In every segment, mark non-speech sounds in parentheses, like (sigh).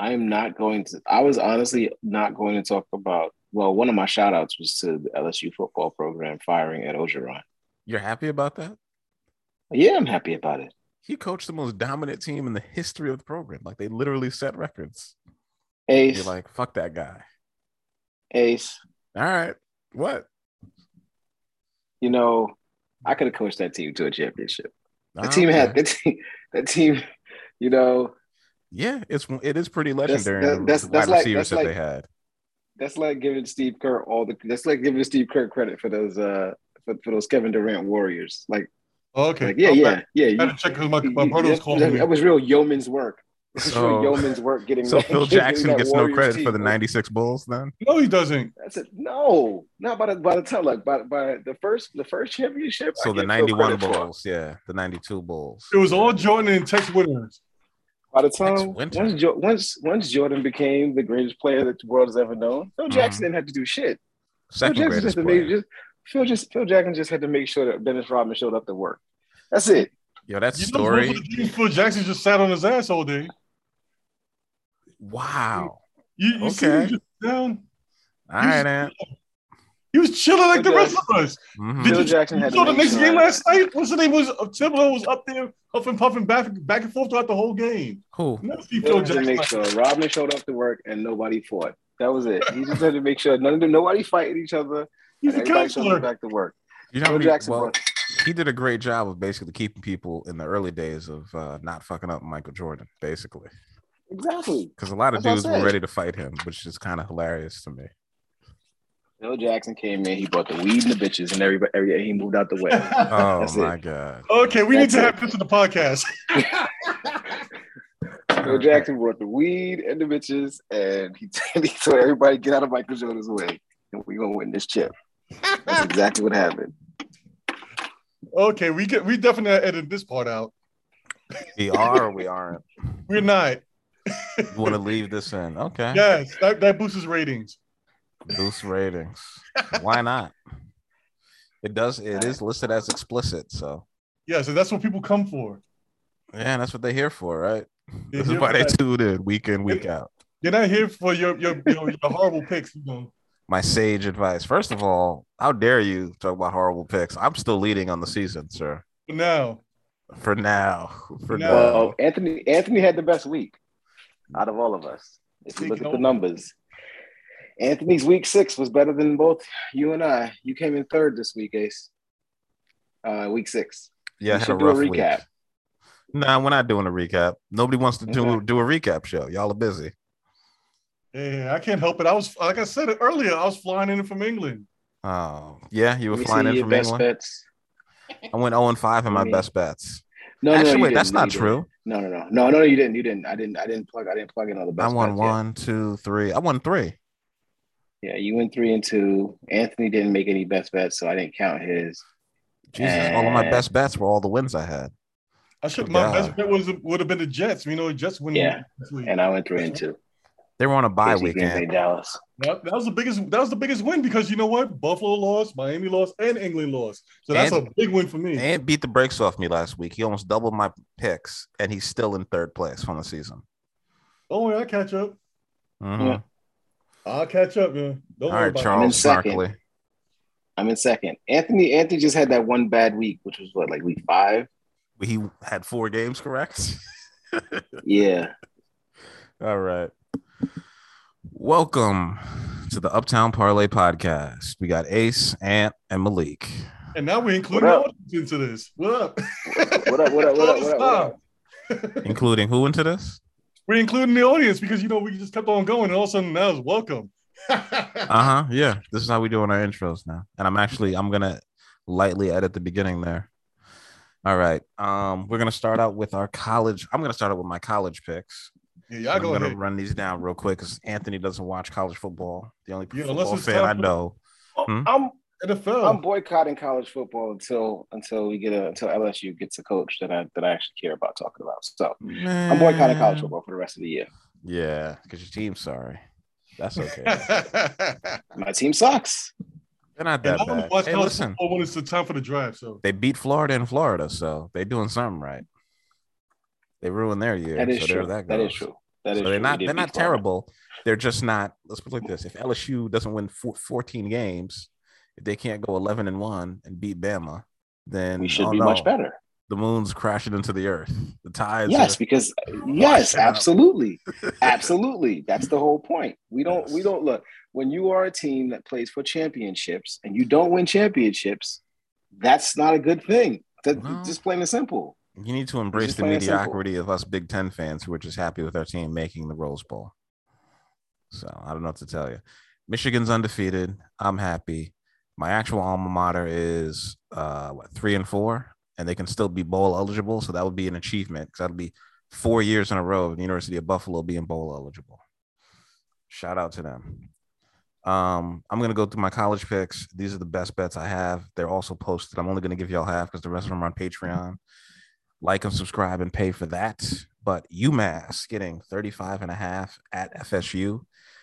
I'm not going to. I was honestly not going to talk about. Well, one of my shout outs was to the LSU football program firing Ed Orgeron. You're happy about that? Yeah, I'm happy about it. He coached the most dominant team in the history of the program. Like they literally set records. Ace, You're like, fuck that guy. Ace. All right. What? You know, I could have coached that team to a championship. The team had that (laughs) team. That team. You know, Yeah, it's it is pretty That's- legendary. that- the that's- wide like- receivers that's that they like- had. that's like giving Steve Kerr all the. That's like giving Steve Kerr credit for those. Uh, for, for those Kevin Durant Warriors. Like, Okay. like yeah, I'm yeah, yeah. I had to check because my, my brother was that, calling that, me. that was real yeoman's work. So- yeoman's work getting. So that- Phil (laughs) Jackson that gets no credit team. for the '96 Bulls. Then No, he doesn't. That's it. No, not by the by the time. Like by by the first the first championship. I so the '91 credit for. Bulls, yeah, the '92 Bulls. It was all Jordan and Tex Winters. By the time once, jo- once once Jordan became the greatest player that the world has ever known, Phil mm-hmm. Jackson didn't have to do shit. Second Phil Jackson just had to make just Phil just Phil Jackson just had to make sure that Dennis Rodman showed up to work. That's it. Yo, that You story. most of the teams, Phil Jackson just sat on his ass all day. Wow. You, you see Okay. him just down. All right, Ant. He was chilling like the Phil rest of us. Mhm. Did Phil you, Jackson you had saw the next game last night? What's the name? Was uh, Thibodeau was up there huffing puffing back back and forth throughout the whole game. Who? Never see Phil Phil had to Jackson. make sure Rodman showed up to work and nobody fought. That was it. He just had to make sure none of them, nobody fighting each other He's a counselor. back to work. You know, Phil Jackson well, he did a great job of basically keeping people in the early days of uh, not fucking up Michael Jordan, basically, Exactly. because a lot of That's dudes were ready to fight him, which is kind of hilarious to me. Phil Jackson came in, he brought the weed and the bitches, and everybody, every he moved out the way. (laughs) Oh (laughs) That's my it. god! okay, we need to it. have this in the podcast. (laughs) Phil Jackson brought the weed and the bitches, and he, he told everybody get out of Michael Jordan's way, and we're gonna win this chip. That's exactly what happened. okay, we get we definitely edited this part out. We are or we aren't. We're not. You want to leave this in? Okay. Yes, that, that boosts ratings. Boost ratings. Why not? It does. It is listed as explicit, so Yeah, so that's what people come for. yeah, that's what they're here for, right? They're This is why they that. tune in week in, week out. You're not here for your your, your, your horrible picks. You know. My sage advice. First of all, how dare you talk about horrible picks? I'm still leading on the season, sir. But now, For now. (laughs) For No. now. Well, Anthony Anthony had the best week out of all of us. If you look at the numbers, Anthony's week six was better than both you and I. You came in third this week, Ace. Uh, week six. Yeah, I we had a should do a rough week. recap. Nah, we're not doing a recap. Nobody wants to do Okay. do a recap show. Y'all are busy. yeah, I can't help it. I was like I said it earlier. I was flying in from England. Oh, yeah, you were Let flying in from best England. bets. I went 0 and 5 in my Let me- best bets. No, Actually, no, you wait, that's didn't. not You didn't. true. No, no, no, no, no, no. You didn't. You didn't. I didn't. I didn't plug. I didn't plug in all the best. Bets. I won bets yet. one, two, three. I won three. Yeah, you went three and two. Anthony didn't make any best bets, so I didn't count his. Jesus, all of my best bets were all the wins I had. I should Good my God. best bet was would have been the Jets. You know, the Jets win. Yeah. And I went three and two. They were on a bye KC Green weekend. Dallas. That, that was the biggest. That was the biggest win because you know what? Buffalo lost, Miami lost, and England lost. So that's And- a big win for me. And beat the brakes off me last week. He almost doubled my picks, and he's still in third place from the season. Don't worry, I'll catch up. Mhm. Yeah. I'll catch up, man. Don't All worry right, about Charles. Barkley. I'm in second. Anthony. Anthony just had that one bad week, which was what, like week five. He had four games correct. (laughs) Yeah. All right. Welcome to the Uptown Parlay Podcast. We got Ace, Ant, and Malik. And now we're including What up? into this. What up? What up? What up? What up? What up? What up? (laughs) Including who into this? We're including the audience because you know we just kept on going, and all of a sudden now it's welcome. (laughs) Uh-huh. Yeah. This is how we do on our intros now. And I'm actually I'm gonna lightly edit the beginning there. All right. Um, we're gonna start out with our college. I'm gonna start out with my college picks. yeah, y'all I'm go gonna ahead. run these down real quick because Anthony doesn't watch college football. The only Yeah, football fan I for- know. Hmm? I'm NFL. I'm boycotting college football until until we get a until LSU gets a coach that I that I actually care about talking about. So I'm boycotting college football for the rest of the year. Yeah, because your team's sorry. That's okay. (laughs) My team sucks. They're not And that I only bad. watch Hey, college listen, football when it's the time for the drive. So they beat Florida in Florida, so they're doing something right. They ruined their year. That is so true. there that That goes. is true. That is So they're true. not they're not Florida. terrible. They're just not. Let's put it like this: if LSU doesn't win four, 14 games, if they can't go 11 and one and beat Bama, then We should oh be much better. The moon's crashing into the earth. The tides. Yes, because (laughs) yes, absolutely, (laughs) absolutely. That's the whole point. We don't we don't look when you are a team that plays for championships and you don't win championships. That's not a good thing. That, No. Just plain and simple. you need to embrace the plain and simple. mediocrity of us Big Ten fans who are just happy with our team making the Rose Bowl. So I don't know what to tell you. Michigan's undefeated. I'm happy. My actual alma mater is uh what three and four, and they can still be bowl eligible. So that would be an achievement because that'll be four years in a row of the University of Buffalo being bowl eligible. Shout out to them. Um, I'm gonna go through my college picks. These are the best bets I have. They're also posted. I'm only gonna give y'all half because the rest of them are on Patreon. Like and subscribe and pay for that. But UMass getting 35 and a half at FSU.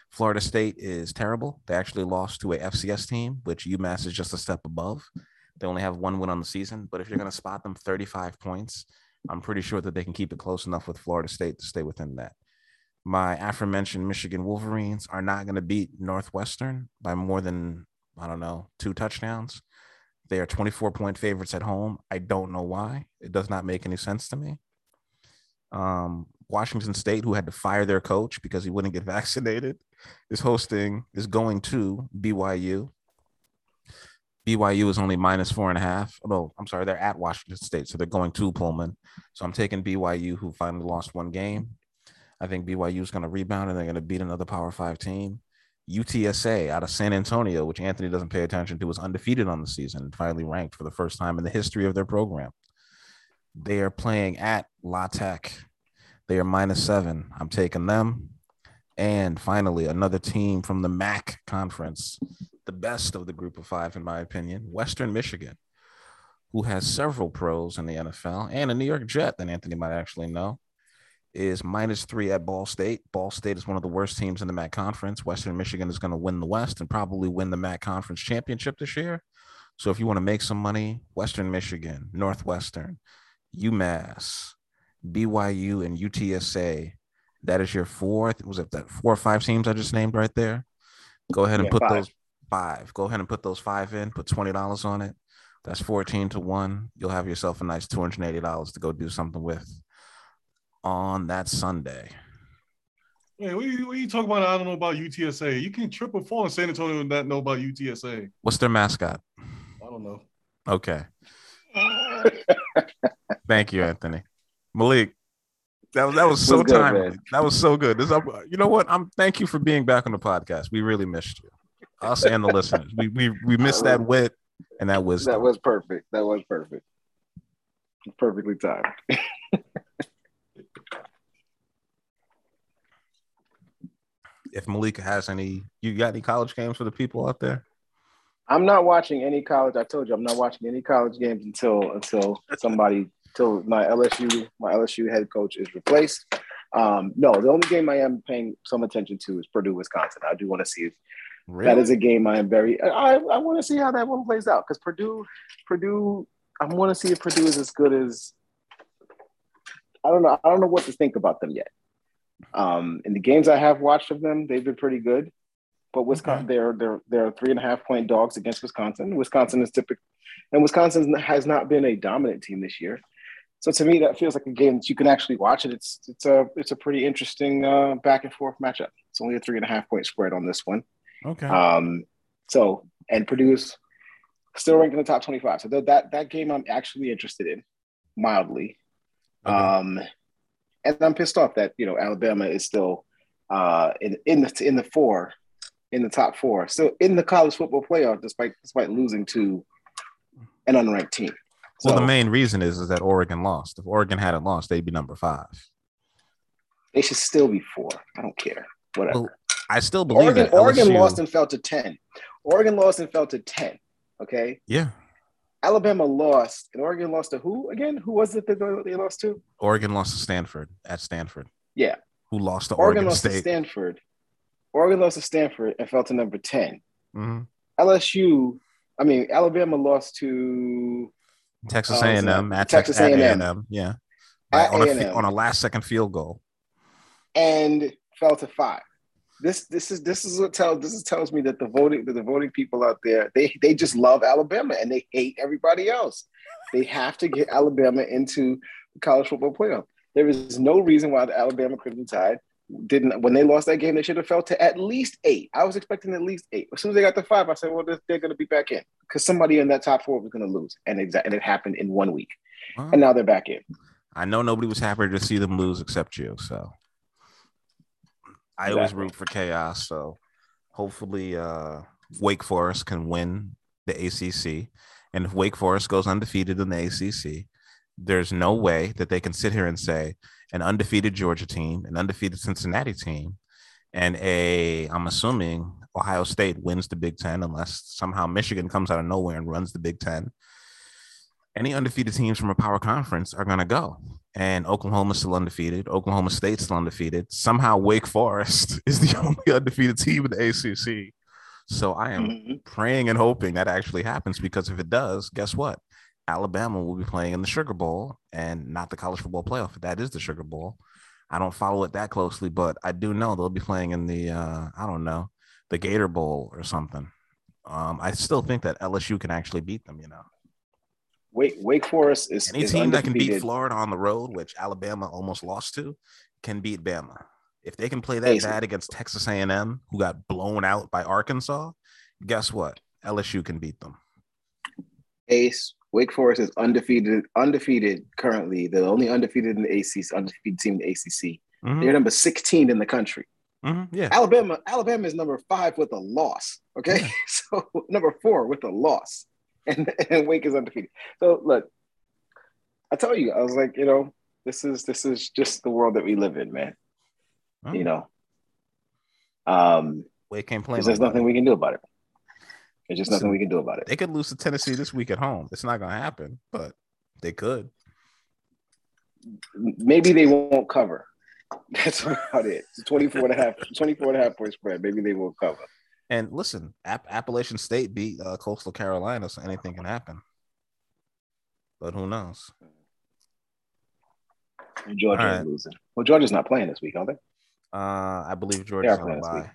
Florida State is terrible. They actually lost to a FCS team, which UMass is just a step above. They only have one win on the season, but if you're going to spot them 35 points, I'm pretty sure that they can keep it close enough with Florida State to stay within that. My aforementioned Michigan Wolverines are not going to beat Northwestern by more than, I don't know, two touchdowns. They are 24 point favorites at home. I don't know why. It does not make any sense to me. Um, Washington State, who had to fire their coach because he wouldn't get (laughs) vaccinated, is hosting, is going to BYU. BYU is only minus four and a half. Oh, no, I'm sorry, they're at Washington State, so they're going to Pullman. So I'm taking BYU, who finally lost one game. I think BYU is going to rebound and they're going to beat another Power Five team. UTSA out of San Antonio, which Anthony doesn't pay attention to, was undefeated on the season and finally ranked for the first time in the history of their program. They are playing at La Tech. They are minus seven. I'm taking them. And finally, another team from the MAC conference, the best of the group of five, in my opinion, Western Michigan, who has several pros in the NFL and a New York Jet that Anthony might actually know, is minus three at Ball State. Ball State is one of the worst teams in the MAC conference. Western Michigan is going to win the West and probably win the MAC conference championship this year. So if you want to make some money, Western Michigan, Northwestern, UMass, BYU, and UTSA. That is your fourth. Was it that four or five teams I just named right there? Go ahead and Yeah, put five. those five. Go ahead and put those five in. Put twenty dollars on it. That's fourteen to one. You'll have yourself a nice two hundred and eighty dollars to go do something with on that Sunday. Hey, what you, what you talking about? I don't know about UTSA. You can trip and fall in San Antonio and not know about UTSA. What's their mascot? I don't know. Okay. (laughs) Thank you, Anthony. Malik. That was that was so good, timely. man? That was so good. This, you know what? I'm thank you for being back on the podcast. We really missed you. Us and the listeners. We we we missed that wit and that wisdom. That was perfect. That was perfect. Perfectly timed. if Malika has any, you got any college games for the people out there? I'm not watching any college. I told you I'm not watching any college games until until somebody till my LSU my LSU head coach is replaced. Um, no, the only game I am paying some attention to is Purdue Wisconsin. I do want to see if Really? that is a game I am very. I I want to see how that one plays out because Purdue Purdue. I want to see if Purdue is as good as. I don't know. I don't know what to think about them yet. Um, in the games I have watched of them, they've been pretty good. But Wisconsin, they're they're they're three and a half point dogs against Wisconsin. Wisconsin is typical, and Wisconsin has not been a dominant team this year. So to me, that feels like a game that you can actually watch it. It's it's a it's a pretty interesting uh, back and forth matchup. It's only a three and a half point spread on this one. okay. Um, so and Purdue's still ranked in the top twenty five. So th- that that game I'm actually interested in, mildly. Okay. Um, and I'm pissed off that you know Alabama is still uh, in in the in the four, in the top four, still in the college football playoff, despite despite losing to an unranked team. Well, the main reason is is that Oregon lost. If Oregon hadn't lost, they'd be number five. they should still be four. I don't care. Whatever. Well, I still believe Oregon that Oregon lost and fell to ten. Oregon lost and fell to ten. Okay. Yeah, Alabama lost, and Oregon lost to who again? Who was it that they lost to? Oregon lost to Stanford at Stanford. Yeah. Who lost to Oregon, Oregon, lost to State? Stanford. Oregon lost to Stanford and fell to number 10. Mhm. LSU, I mean, Alabama lost to Texas Oh, A&M so- at Texas Texas A&M. A&M. Yeah, At on a, A&M. on a last second field goal. and fell to five. This this is this is what tells this is tells me that the voting that the voting people out there they they just love Alabama and they hate everybody else. They have to get Alabama into the college football playoff. There is no reason why the Alabama Crimson Tide didn't when they lost that game they should have fell to at least eight. I was expecting at least eight. As soon as they got to five, I said, well, they're, going to be back in because somebody in that top four was going to lose, and exa- and it happened in one week, Well, and now they're back in. I know nobody was happy to see them lose except you. So I always root for chaos. So hopefully uh Wake Forest can win the ACC. And if Wake Forest goes undefeated in the ACC, there's no way that they can sit here and say an undefeated Georgia team, an undefeated Cincinnati team, and a I'm assuming Ohio State wins the Big Ten unless somehow Michigan comes out of nowhere and runs the Big Ten. Any undefeated teams from a power conference are going to go. And Oklahoma's still undefeated. Oklahoma State's still undefeated. Somehow Wake Forest (laughs) is the only undefeated team in the ACC. So I am Mhm. praying and hoping that actually happens because if it does, guess what? Alabama will be playing in the Sugar Bowl and not the college football playoff. That is the Sugar Bowl. I don't follow it that closely, but I do know they'll be playing in the uh, I don't know, the Gator Bowl or something. Um, I still think that LSU can actually beat them, you know. Wake Wake Forest is Any is team that can beat. Florida on the road, which Alabama almost lost to, can beat Bama. If they can play that Easy. bad against Texas A&M, who got blown out by Arkansas, guess what? LSU can beat them. Ace Wake Forest is undefeated. Undefeated currently. The only undefeated in the ACC. Undefeated team in the ACC. Mhm, They're number 16 in the country. mhm, yeah, Alabama. Alabama is number five with a loss. Okay, (laughs) so number four with a loss, and and Wake is undefeated. So look, I tell you, I was like, you know, this is this is just the world that we live in, man. Oh, You know, um, Wake can't play. there's nothing we can do about it. There's just Listen, nothing we can do about it. They could lose to Tennessee this week at home. It's not going to happen, but they could. Maybe they won't cover. (laughs) That's about it. It's 24 and a half, 24 and a half point spread. Maybe they won't cover. And listen, App- Appalachian State beat uh, Coastal Carolina, so anything can happen. But who knows? And Georgia is right. losing. Well, Georgia's not playing this week, are they? Uh, I believe Georgia's are on a playing this bye. week.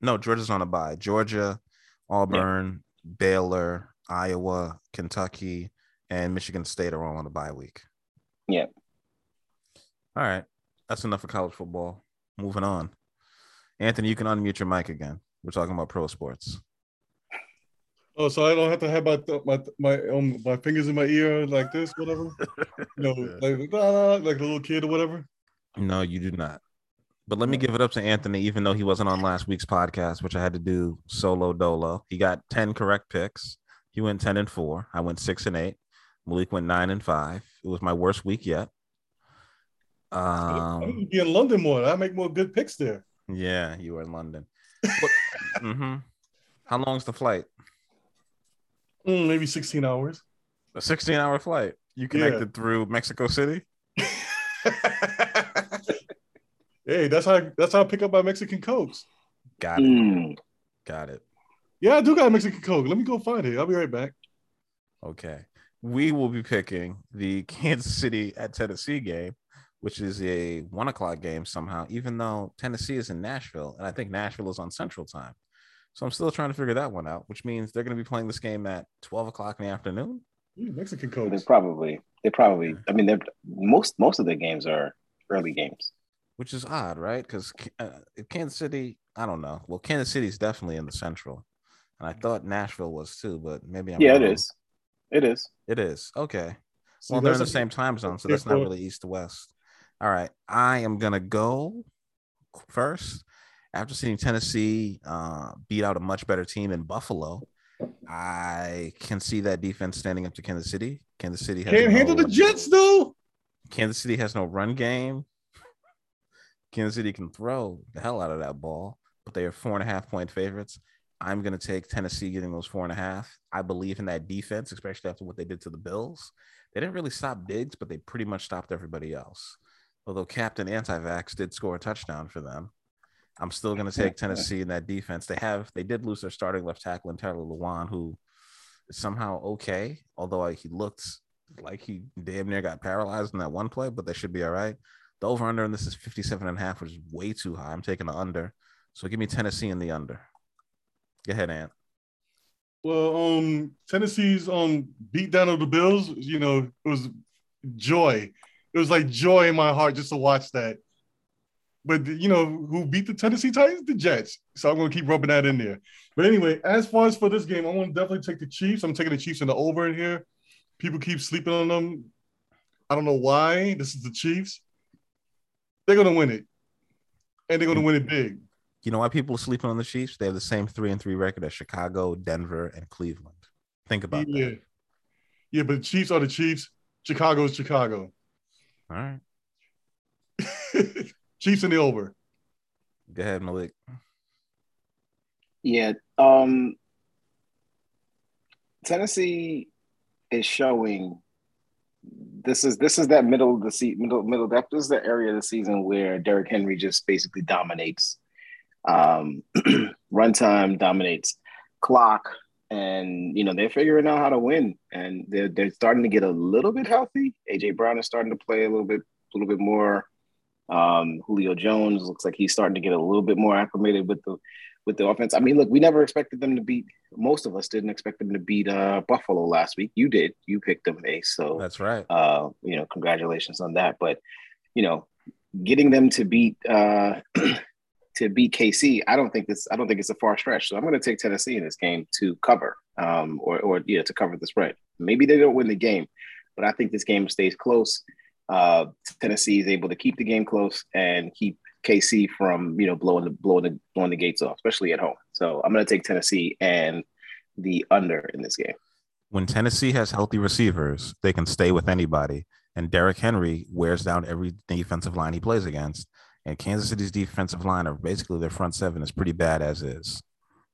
No, Georgia's on a bye. Georgia, Auburn, Baylor, Iowa, Kentucky, and Michigan State are all on a bye week. Yeah. All right. That's enough for college football. Moving on. Anthony, you can unmute your mic again. We're talking about pro sports. Oh, so I don't have to have my th- my my um my fingers in my ear like this, whatever. (laughs) You know, like, la, la, like a little kid or whatever. No, you do not. But let me give it up to Anthony, even though he wasn't on last week's podcast, which I had to do solo dolo. He got 10 correct picks. He went 10 and 4. I went 6 and 8. Malik went 9 and 5. It was my worst week yet. I'm Um, gonna be in London more. I make more good picks there. yeah, you were in London. (laughs) hmm How long's the flight? Mm, maybe 16 hours. A 16 hour flight. You connected through Mexico City? (laughs) Hey, that's how that's how I pick up my Mexican cokes. Got it. Mm. Got it. Yeah, I do got a Mexican coke. Let me go find it. I'll be right back. Okay. We will be picking the (laughs) Kansas City at Tennessee game, which is a one o'clock game somehow, even though Tennessee is in Nashville. And I think Nashville is on Central Time. So I'm still trying to figure that one out, which means they're going to be playing this game at 12 o'clock in the afternoon. Ooh, Mexican They cokes. probably, they probably. I mean, they're most most of their games are early games. Which is odd, right? Because uh, Kansas City, I don't know. Well, Kansas City is definitely in the Central, and I thought Nashville was too, but maybe I'm yeah, it wrong. is. It is. It is okay. See, Well, they're in the same time zone, so that's not really east to west. All right, I am gonna go first. After seeing Tennessee uh, beat out a much better team in Buffalo, I can see that defense standing up to Kansas City. Kansas City has Can't handle the Jets though. Kansas City has no run game. Kansas City can throw the hell out of that ball, but they are four and a half point favorites. I'm going to take Tennessee getting those four and a half. I believe in that defense, especially after what they did to the Bills. They didn't really stop Diggs, but they pretty much stopped everybody else. Although Captain Antivax did score a touchdown for them. I'm still going to take (laughs) Tennessee in that defense. They have, they did lose their starting left tackle in Taylor Lewan, who is somehow okay, although he looked like he damn near got paralyzed in that one play, but they should be all right. The over under and this is 57 and a half, which is way too high. I'm taking the under. So give me Tennessee in the under. Go ahead, Ant. Well, um, Tennessee's um beat down of the Bills, you know, it was joy. It was like joy in my heart just to watch that. But you know who beat the Tennessee Titans? The Jets. So I'm gonna keep rubbing that in there. But anyway, as far as for this game, I want to definitely take the Chiefs. I'm taking the Chiefs in the over in here. People keep sleeping on them. I don't know why. This is the Chiefs. They're gonna win it, and they're gonna win it big. You know why people are sleeping on the Chiefs? They have the same three and three record as Chicago, Denver, and Cleveland. Think about yeah. that. Yeah, but the Chiefs are the Chiefs. Chicago is Chicago. All right. (laughs) Chiefs in the over. Go ahead, Malik. Yeah. Um Tennessee is showing this is this is that middle of the seat middle middle depth. this is the area of the season where Derrick Henry just basically dominates um (clears throat) runtime dominates clock and you know they're figuring out how to win. And they're they're starting to get a little bit healthy. AJ Brown is starting to play a little bit a little bit more. Um Julio Jones looks like he's starting to get a little bit more acclimated with the with the offense. I mean, look, we never expected them to beat. Most of us didn't expect them to beat uh, Buffalo last week. You did. You picked them, Ace. So That's right. uh, you know, congratulations on that. But you know, getting them to beat uh, (clears throat) to beat KC, I don't think this. I don't think it's a far stretch. So I'm going to take Tennessee in this game to cover, um, or or yeah, to cover the spread. Maybe they don't win the game, but I think this game stays close. Uh, Tennessee is able to keep the game close and keep KC from you know blowing the blowing the blowing the gates off, especially at home. So I'm going to take Tennessee and the under in this game. When Tennessee has healthy receivers, they can stay with anybody. And Derrick Henry wears down every defensive line he plays against. And Kansas City's defensive line, or basically their front seven, is pretty bad as is.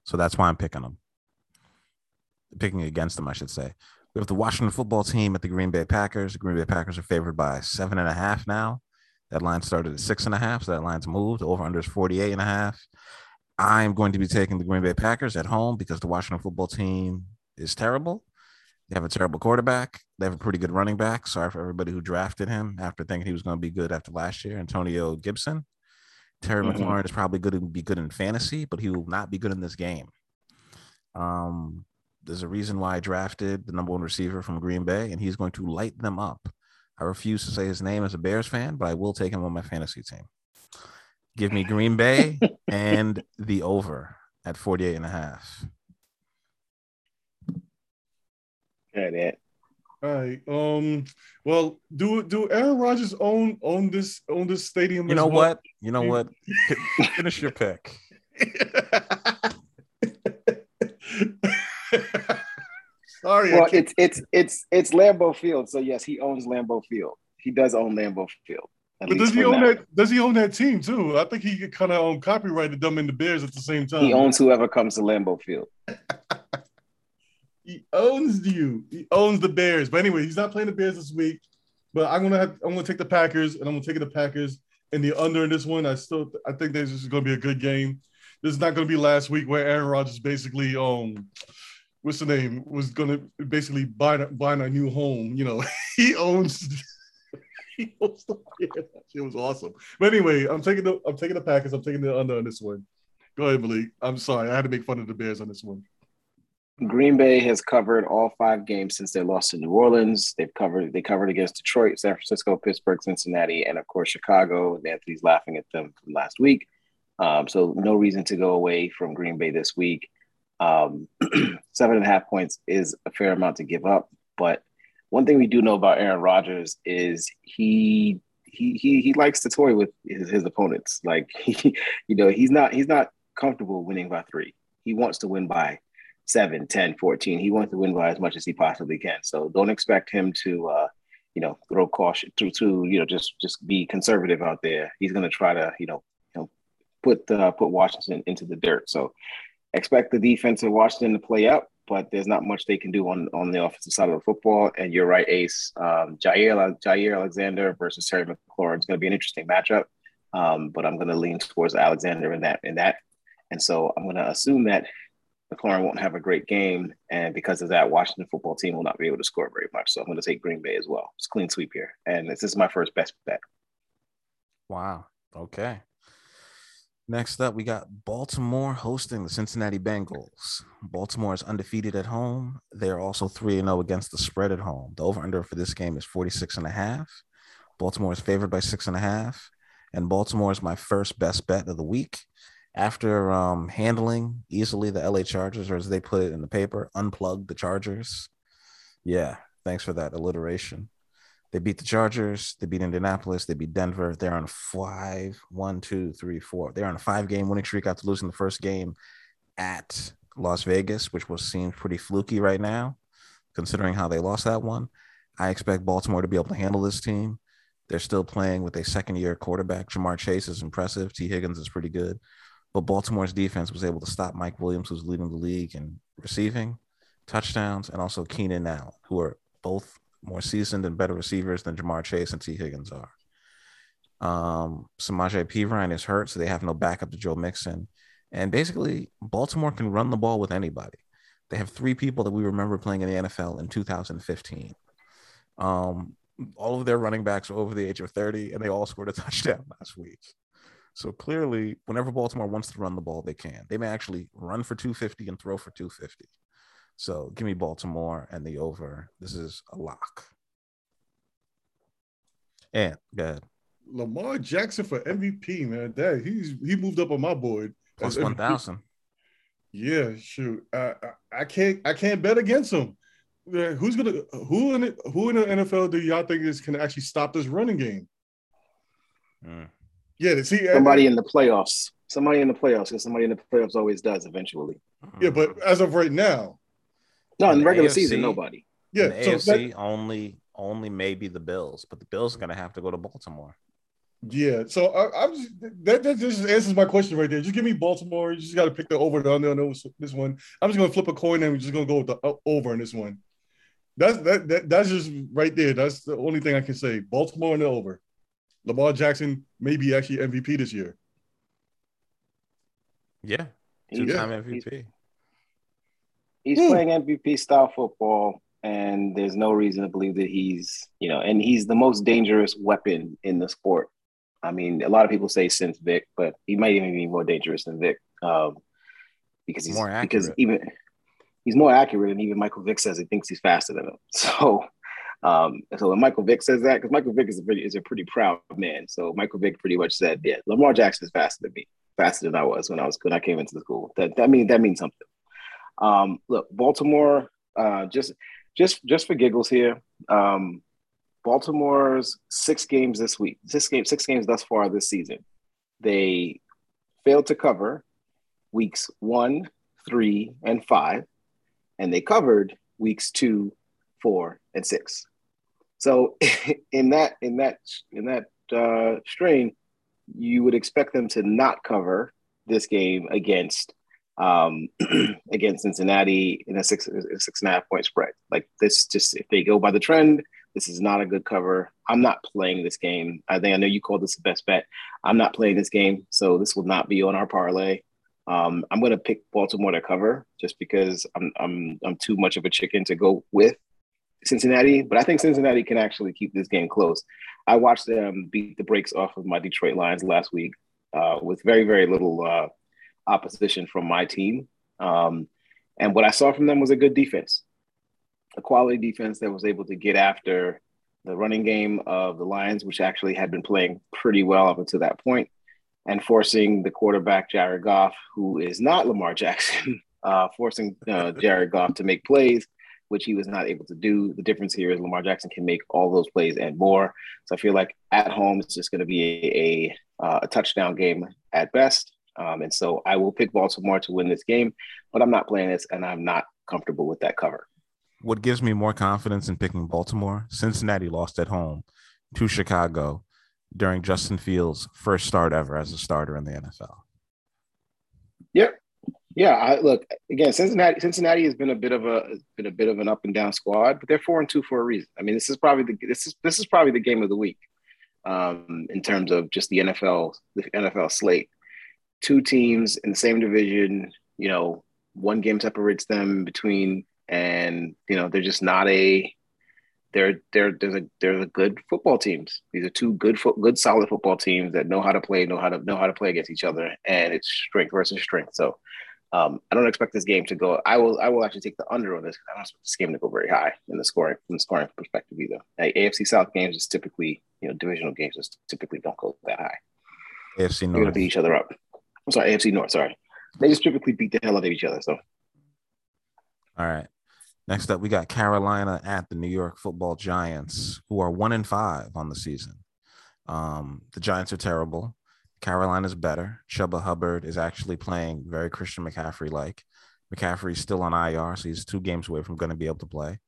So that's why I'm picking them. Picking against them, I should say. We have the Washington football team at the Green Bay Packers. The Green Bay Packers are favored by seven and a half now. That line started at six and a half, so that line's moved. Over under is 48 and a half. I'm going to be taking the Green Bay Packers at home because the Washington football team is terrible. They have a terrible quarterback. They have a pretty good running back. Sorry for everybody who drafted him after thinking he was going to be good after last year. Antonio Gibson. Terry Mhm. McLaurin is probably going to be good in fantasy, but he will not be good in this game. Um, there's a reason why I drafted the number one receiver from Green Bay, and he's going to light them up. I refuse to say his name as a Bears fan, but I will take him on my fantasy team. Give me Green Bay (laughs) and the over at 48 and a half. Yeah, that. All right. Um. Well, do do Aaron Rodgers own own this own this stadium? You know well? what? You know what? (laughs) Finish your pick. (laughs) Sorry. Well, it's it's it's it's Lambeau Field. So yes, he owns Lambeau Field. He does own Lambeau Field. but does he own now. that? Does he own that team too? I think he could kind of um, copyrighted them in the Bears at the same time. He owns whoever comes to Lambeau Field. (laughs) He owns you. He owns the Bears. But anyway, he's not playing the Bears this week. But I'm gonna have I'm gonna take the Packers and I'm gonna take the Packers and the under in this one. I still I think this is gonna be a good game. This is not gonna be last week where Aaron Rodgers basically um what's the name was gonna basically buy buying a new home. You know, (laughs) he owns he owns the it was awesome. But anyway, I'm taking the I'm taking the Packers. I'm taking the under on this one. Go ahead, Malik. I'm sorry. I had to make fun of the Bears on this one. Green Bay has covered all five games since they lost to New Orleans. They've covered they covered against Detroit, San Francisco, Pittsburgh, Cincinnati, and of course Chicago. Anthony's laughing at them from last week. Um, so no reason to go away from Green Bay this week. Um, (clears throat) seven and a half points is a fair amount to give up, but one thing we do know about Aaron Rodgers is he he he, he likes to toy with his, his opponents. Like (laughs) he, you know, he's not he's not comfortable winning by three. He wants to win by 7, 10, 14. He wants to win by as much as he possibly can. So don't expect him to, uh, you know, throw caution to, to, you know, just just be conservative out there. He's going to try to, you know, you know, put uh, put Washington into the dirt. So expect the defense of Washington to play up, but there's not much they can do on on the offensive side of the football. And you're right, Ace. Um, Jaire Jaire Alexander versus Terry McLaurin is going to be an interesting matchup. Um, but I'm going to lean towards Alexander in that in that. And so I'm going to assume that McLaurin won't have a great game, and because of that, Washington football team will not be able to score very much. So I'm going to take Green Bay as well. It's clean sweep here, and this is my first best bet. Wow. Okay. Next up, we got Baltimore hosting the Cincinnati Bengals. Baltimore is undefeated at home. They're also 3 0 against the spread at home. The over under for this game is 46 and a half. Baltimore is favored by six and a half. And Baltimore is my first best bet of the week. After um, handling easily the LA Chargers, or as they put it in the paper, unplug the Chargers. Yeah, thanks for that alliteration. They beat the Chargers. They beat Indianapolis. They beat Denver. They're on a five, one, two, three, four. They're on a five game winning streak after losing the first game at Las Vegas, which was seems pretty fluky right now, considering how they lost that one. I expect Baltimore to be able to handle this team. They're still playing with a second year quarterback. Ja'Marr Chase is impressive. Tee Higgins is pretty good. But Baltimore's defense was able to stop Mike Williams, who's leading the league in receiving touchdowns, and also Keenan Allen, who are both more seasoned and better receivers than Ja'Marr Chase and Tee Higgins are. Um, Samaje Perine is hurt, so they have no backup to Joe Mixon. And basically, Baltimore can run the ball with anybody. They have three people that we remember playing in the NFL in 2015. Um, all of their running backs are over the age of 30, and they all scored a (laughs) touchdown last week. So clearly, whenever Baltimore wants to run the ball, they can. They may actually run for 250 and throw for 250. So give me Baltimore and the over. This is a lock. And good. Lamar Jackson for MVP, man. That he's he moved up on my board. Plus one thousand. Yeah, shoot. I, I, I can't I can't bet against him. Who's gonna who in it, who in the NFL do y'all think is can actually stop this running game? Mm. Yeah, see somebody in the playoffs. Somebody in the playoffs, because somebody in the playoffs always does eventually. Yeah, but as of right now, no, in, in regular AFC, season, nobody. Yeah, in so AFC that, only only maybe the Bills, but the Bills are going to have to go to Baltimore. Yeah, so I, am just that, that just answers my question right there. Just give me Baltimore. You just got to pick the over the under on this one. I'm just going to flip a coin and we're just going to go with the uh, over on this one. That's that, that that's just right there. That's the only thing I can say. Baltimore and the over. Lamar Jackson may be actually MVP this year. Yeah, two-time yeah. MVP. He's, he's playing MVP style football, and there's no reason to believe that he's, you know, and he's the most dangerous weapon in the sport. I mean, a lot of people say since Vick, but he might even be more dangerous than Vick um, because he's more accurate. because even he's more accurate, and even Michael Vick says he thinks he's faster than him. (laughs) So, um, so when Michael Vick says that, because Michael Vick is a pretty is a pretty proud man, so Michael Vick pretty much said, "Yeah, Lamar Jackson is faster than me, faster than I was when I was when I came into the school." That that means that means something. Um, look, Baltimore, uh, just just just for giggles here. Um, Baltimore's six games this week, six games, six games thus far this season. They failed to cover weeks one, three, and five and they covered weeks two, four, and six. So (laughs) in that in that in that uh, strain, you would expect them to not cover this game against um, (clears throat) against Cincinnati in a six six and a half point spread. Like this, just if they go by the trend, this is not a good cover. I'm not playing this game. I think I know you called this the best bet. I'm not playing this game, so this will not be on our parlay. Um, I'm going to pick Baltimore to cover just because I'm I'm I'm too much of a chicken to go with Cincinnati, but I think Cincinnati can actually keep this game close. I watched them beat the brakes off of my Detroit Lions last week uh, with very very little uh, opposition from my team, um, and what I saw from them was a good defense, a quality defense that was able to get after the running game of the Lions, which actually had been playing pretty well up until that point and forcing the quarterback Jared Goff, who is not Lamar Jackson, (laughs) uh, forcing uh, Jared Goff to make plays, which he was not able to do. The difference here is Lamar Jackson can make all those plays and more. So I feel like at home it's just going to be a, a, uh, a, touchdown game at best. Um, and so I will pick Baltimore to win this game, but I'm not playing this, and I'm not comfortable with that cover. What gives me more confidence in picking Baltimore? Cincinnati lost at home to Chicago during Justin Fields' first start ever as a starter in the NFL. Yep. Yeah, I look again. Cincinnati. Cincinnati has been a bit of a been a bit of an up and down squad, but they're four and two for a reason. I mean, this is probably the this is this is probably the game of the week um, in terms of just the NFL the NFL slate. Two teams in the same division. You know, one game separates them between, and you know they're just not a they're they're they're a, they're the good football teams. These are two good foot good solid football teams that know how to play, know how to know how to play against each other, and it's strength versus strength. So um, I don't expect this game to go. I will. I will actually take the under on this. I don't expect this game to go very high in the scoring from the scoring perspective either. Like, AFC South games is typically, you know, divisional games just typically don't go that high. AFC They're gonna beat each other up. I'm sorry, AFC North. Sorry, they just typically beat the hell out of each other. So All right. Next up, we got Carolina at the New York Football Giants, who are one in five on the season. Um, the Giants are terrible. Carolina's better. Chuba Hubbard is actually playing very Christian McCaffrey like. McCaffrey's still on IR, so he's two games away from going to be able to play.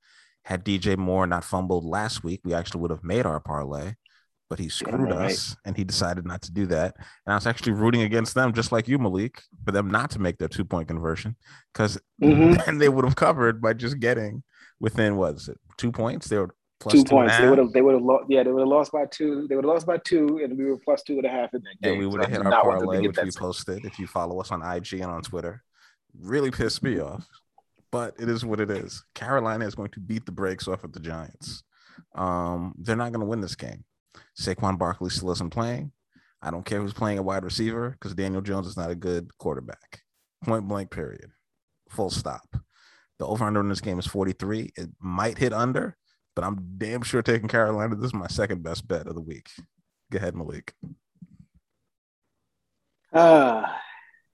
Had DJ Moore not fumbled last week, we actually would have made our parlay, but he screwed right. us and he decided not to do that. And I was actually rooting against them, just like you, Malik, for them not to make their two point conversion because Mhm. and (laughs) they would have covered by just getting within what is it two points? They were plus two two points. They would have. They would have lost. Yeah, they would have lost by two. They would have lost by two, and we were plus two and a half in that game. and we would have do hit our not want them to parlay, which we posted. If you follow us on IG and on Twitter, really pissed me off. But it is what it is. Carolina is going to beat the brakes off of the Giants. Um, they're not going to win this game. Saquon Barkley still isn't playing. I don't care who's playing a wide receiver because Daniel Jones is not a good quarterback. Point blank, period. Full stop. The over under in this game is 43. It might hit under, but I'm damn sure taking Carolina. This is my second best bet of the week. Go ahead, Malik. Uh,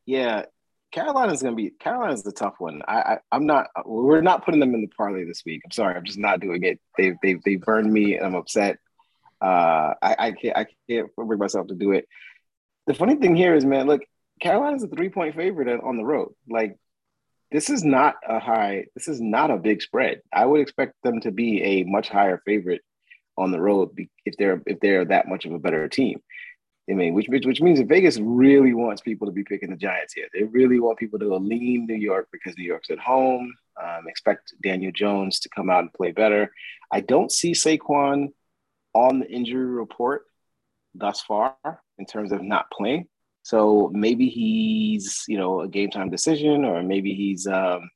yeah, Carolina's gonna be Carolina's the tough one. I, I I'm not. We're not putting them in the parlay this week. I'm sorry. I'm just not doing it. They they they burned me, and I'm upset. Uh, I I can't I can't bring myself to do it. The funny thing here is, man, look, Carolina's a three point favorite on the road. Like, this is not a high. This is not a big spread. I would expect them to be a much higher favorite on the road if they're if they're that much of a better team. I mean, which, which means that Vegas really wants people to be picking the Giants here. They really want people to lean New York because New York's at home. Um, expect Daniel Jones to come out and play better. I don't see Saquon on the injury report thus far in terms of not playing. So maybe he's you know a game time decision, or maybe he's um,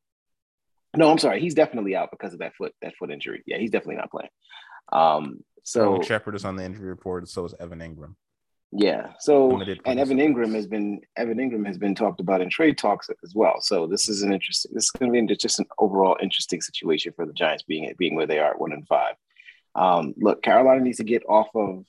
no, I'm sorry, he's definitely out because of that foot that foot injury. Yeah, he's definitely not playing. Um, so Sterling Shepard is on the injury report, so is Evan Engram. yeah. So and Evan. Engram has been Evan Engram has been talked about in trade talks as well. So this is an interesting. This is going to be just an overall interesting situation for the Giants being being where they are at one and five. Um, look, Carolina needs to get off of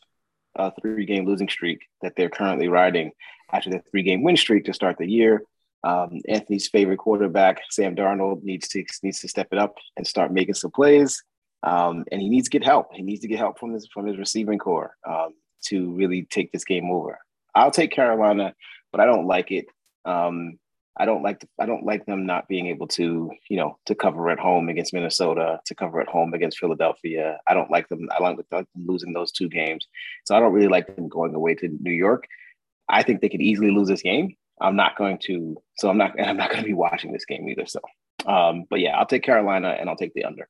a three game losing streak that they're currently riding after the three game win streak to start the year. Um, Anthony's favorite quarterback, Sam Darnold, needs to needs to step it up and start making some plays. Um, and he needs to get help. He needs to get help from his from his receiving core um, to really take this game over. I'll take Carolina, but I don't like it. Um, I don't like the, I don't like them not being able to you know to cover at home against Minnesota, to cover at home against Philadelphia. I don't like them. I don't like them losing those two games. So I don't really like them going away to New York. I think they could easily lose this game. I'm not going to. So I'm not. And I'm not going to be watching this game either. So, um, but yeah, I'll take Carolina and I'll take the under.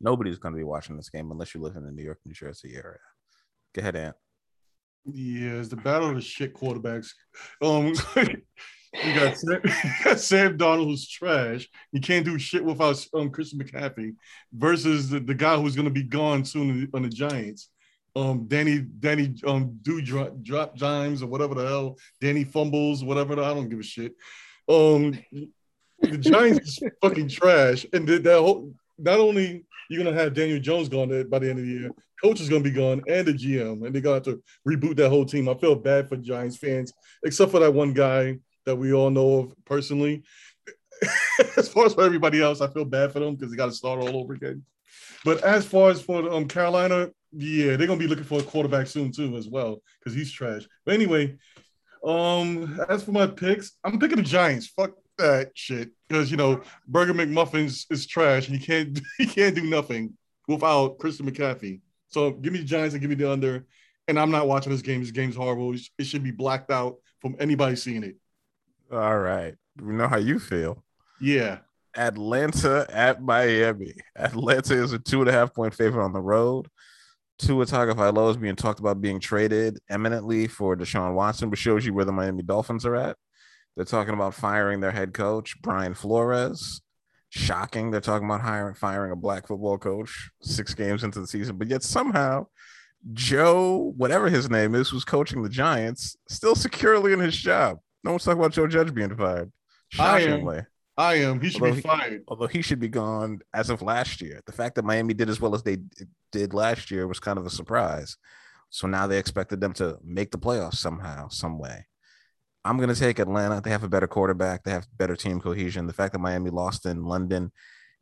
Nobody's going to be watching this game unless you live in the New York, New Jersey area. Go ahead, Ant. Yeah, it's the battle of the shit quarterbacks. Um, (laughs) you got (laughs) Sam, (laughs) you got Sam Darnold who's trash. You can't do shit without um Christian McCaffrey versus the, the guy who's gonna be gone soon on the Giants. Um, Danny Danny um do drop drop dimes or whatever the hell. Danny fumbles whatever. The, I don't give a shit. Um, the Giants is (laughs) fucking trash, and the, that whole not only you're gonna have Daniel Jones gone by the end of the year, coach is gonna be gone, and the GM, and they're gonna have to reboot that whole team. I feel bad for Giants fans, except for that one guy that we all know of personally. (laughs) as far as for everybody else, I feel bad for them because they got to start all over again. But as far as for um, Carolina, yeah, they're gonna be looking for a quarterback soon too, as well, because he's trash. But anyway, um, as for my picks, I'm picking the Giants. Fuck that shit, because you know Burger McMuffins is trash, he can't (laughs) he can't do nothing without Christian McCaffrey. So give me the Giants and give me the under. And I'm not watching this game. This game's horrible. It should be blacked out from anybody seeing it. All right. We know how you feel. Yeah. Atlanta at Miami. Atlanta is a two and a half point favorite on the road. Tua Tagovailoa is being talked about being traded eminently for Deshaun Watson, which shows you where the Miami Dolphins are at. They're talking about firing their head coach, Brian Flores. Shocking. They're talking about hiring firing a black football coach six games into the season, but yet somehow Joe, whatever his name is, who's coaching the Giants, still securely in his job. No one's talking about Joe Judge being fired. Shockingly. I am. He should although be fired. He, although he should be gone as of last year. The fact that Miami did as well as they did last year was kind of a surprise. So now they expected them to make the playoffs somehow, some way. I'm going to take Atlanta. They have a better quarterback. They have better team cohesion. The fact that Miami lost in London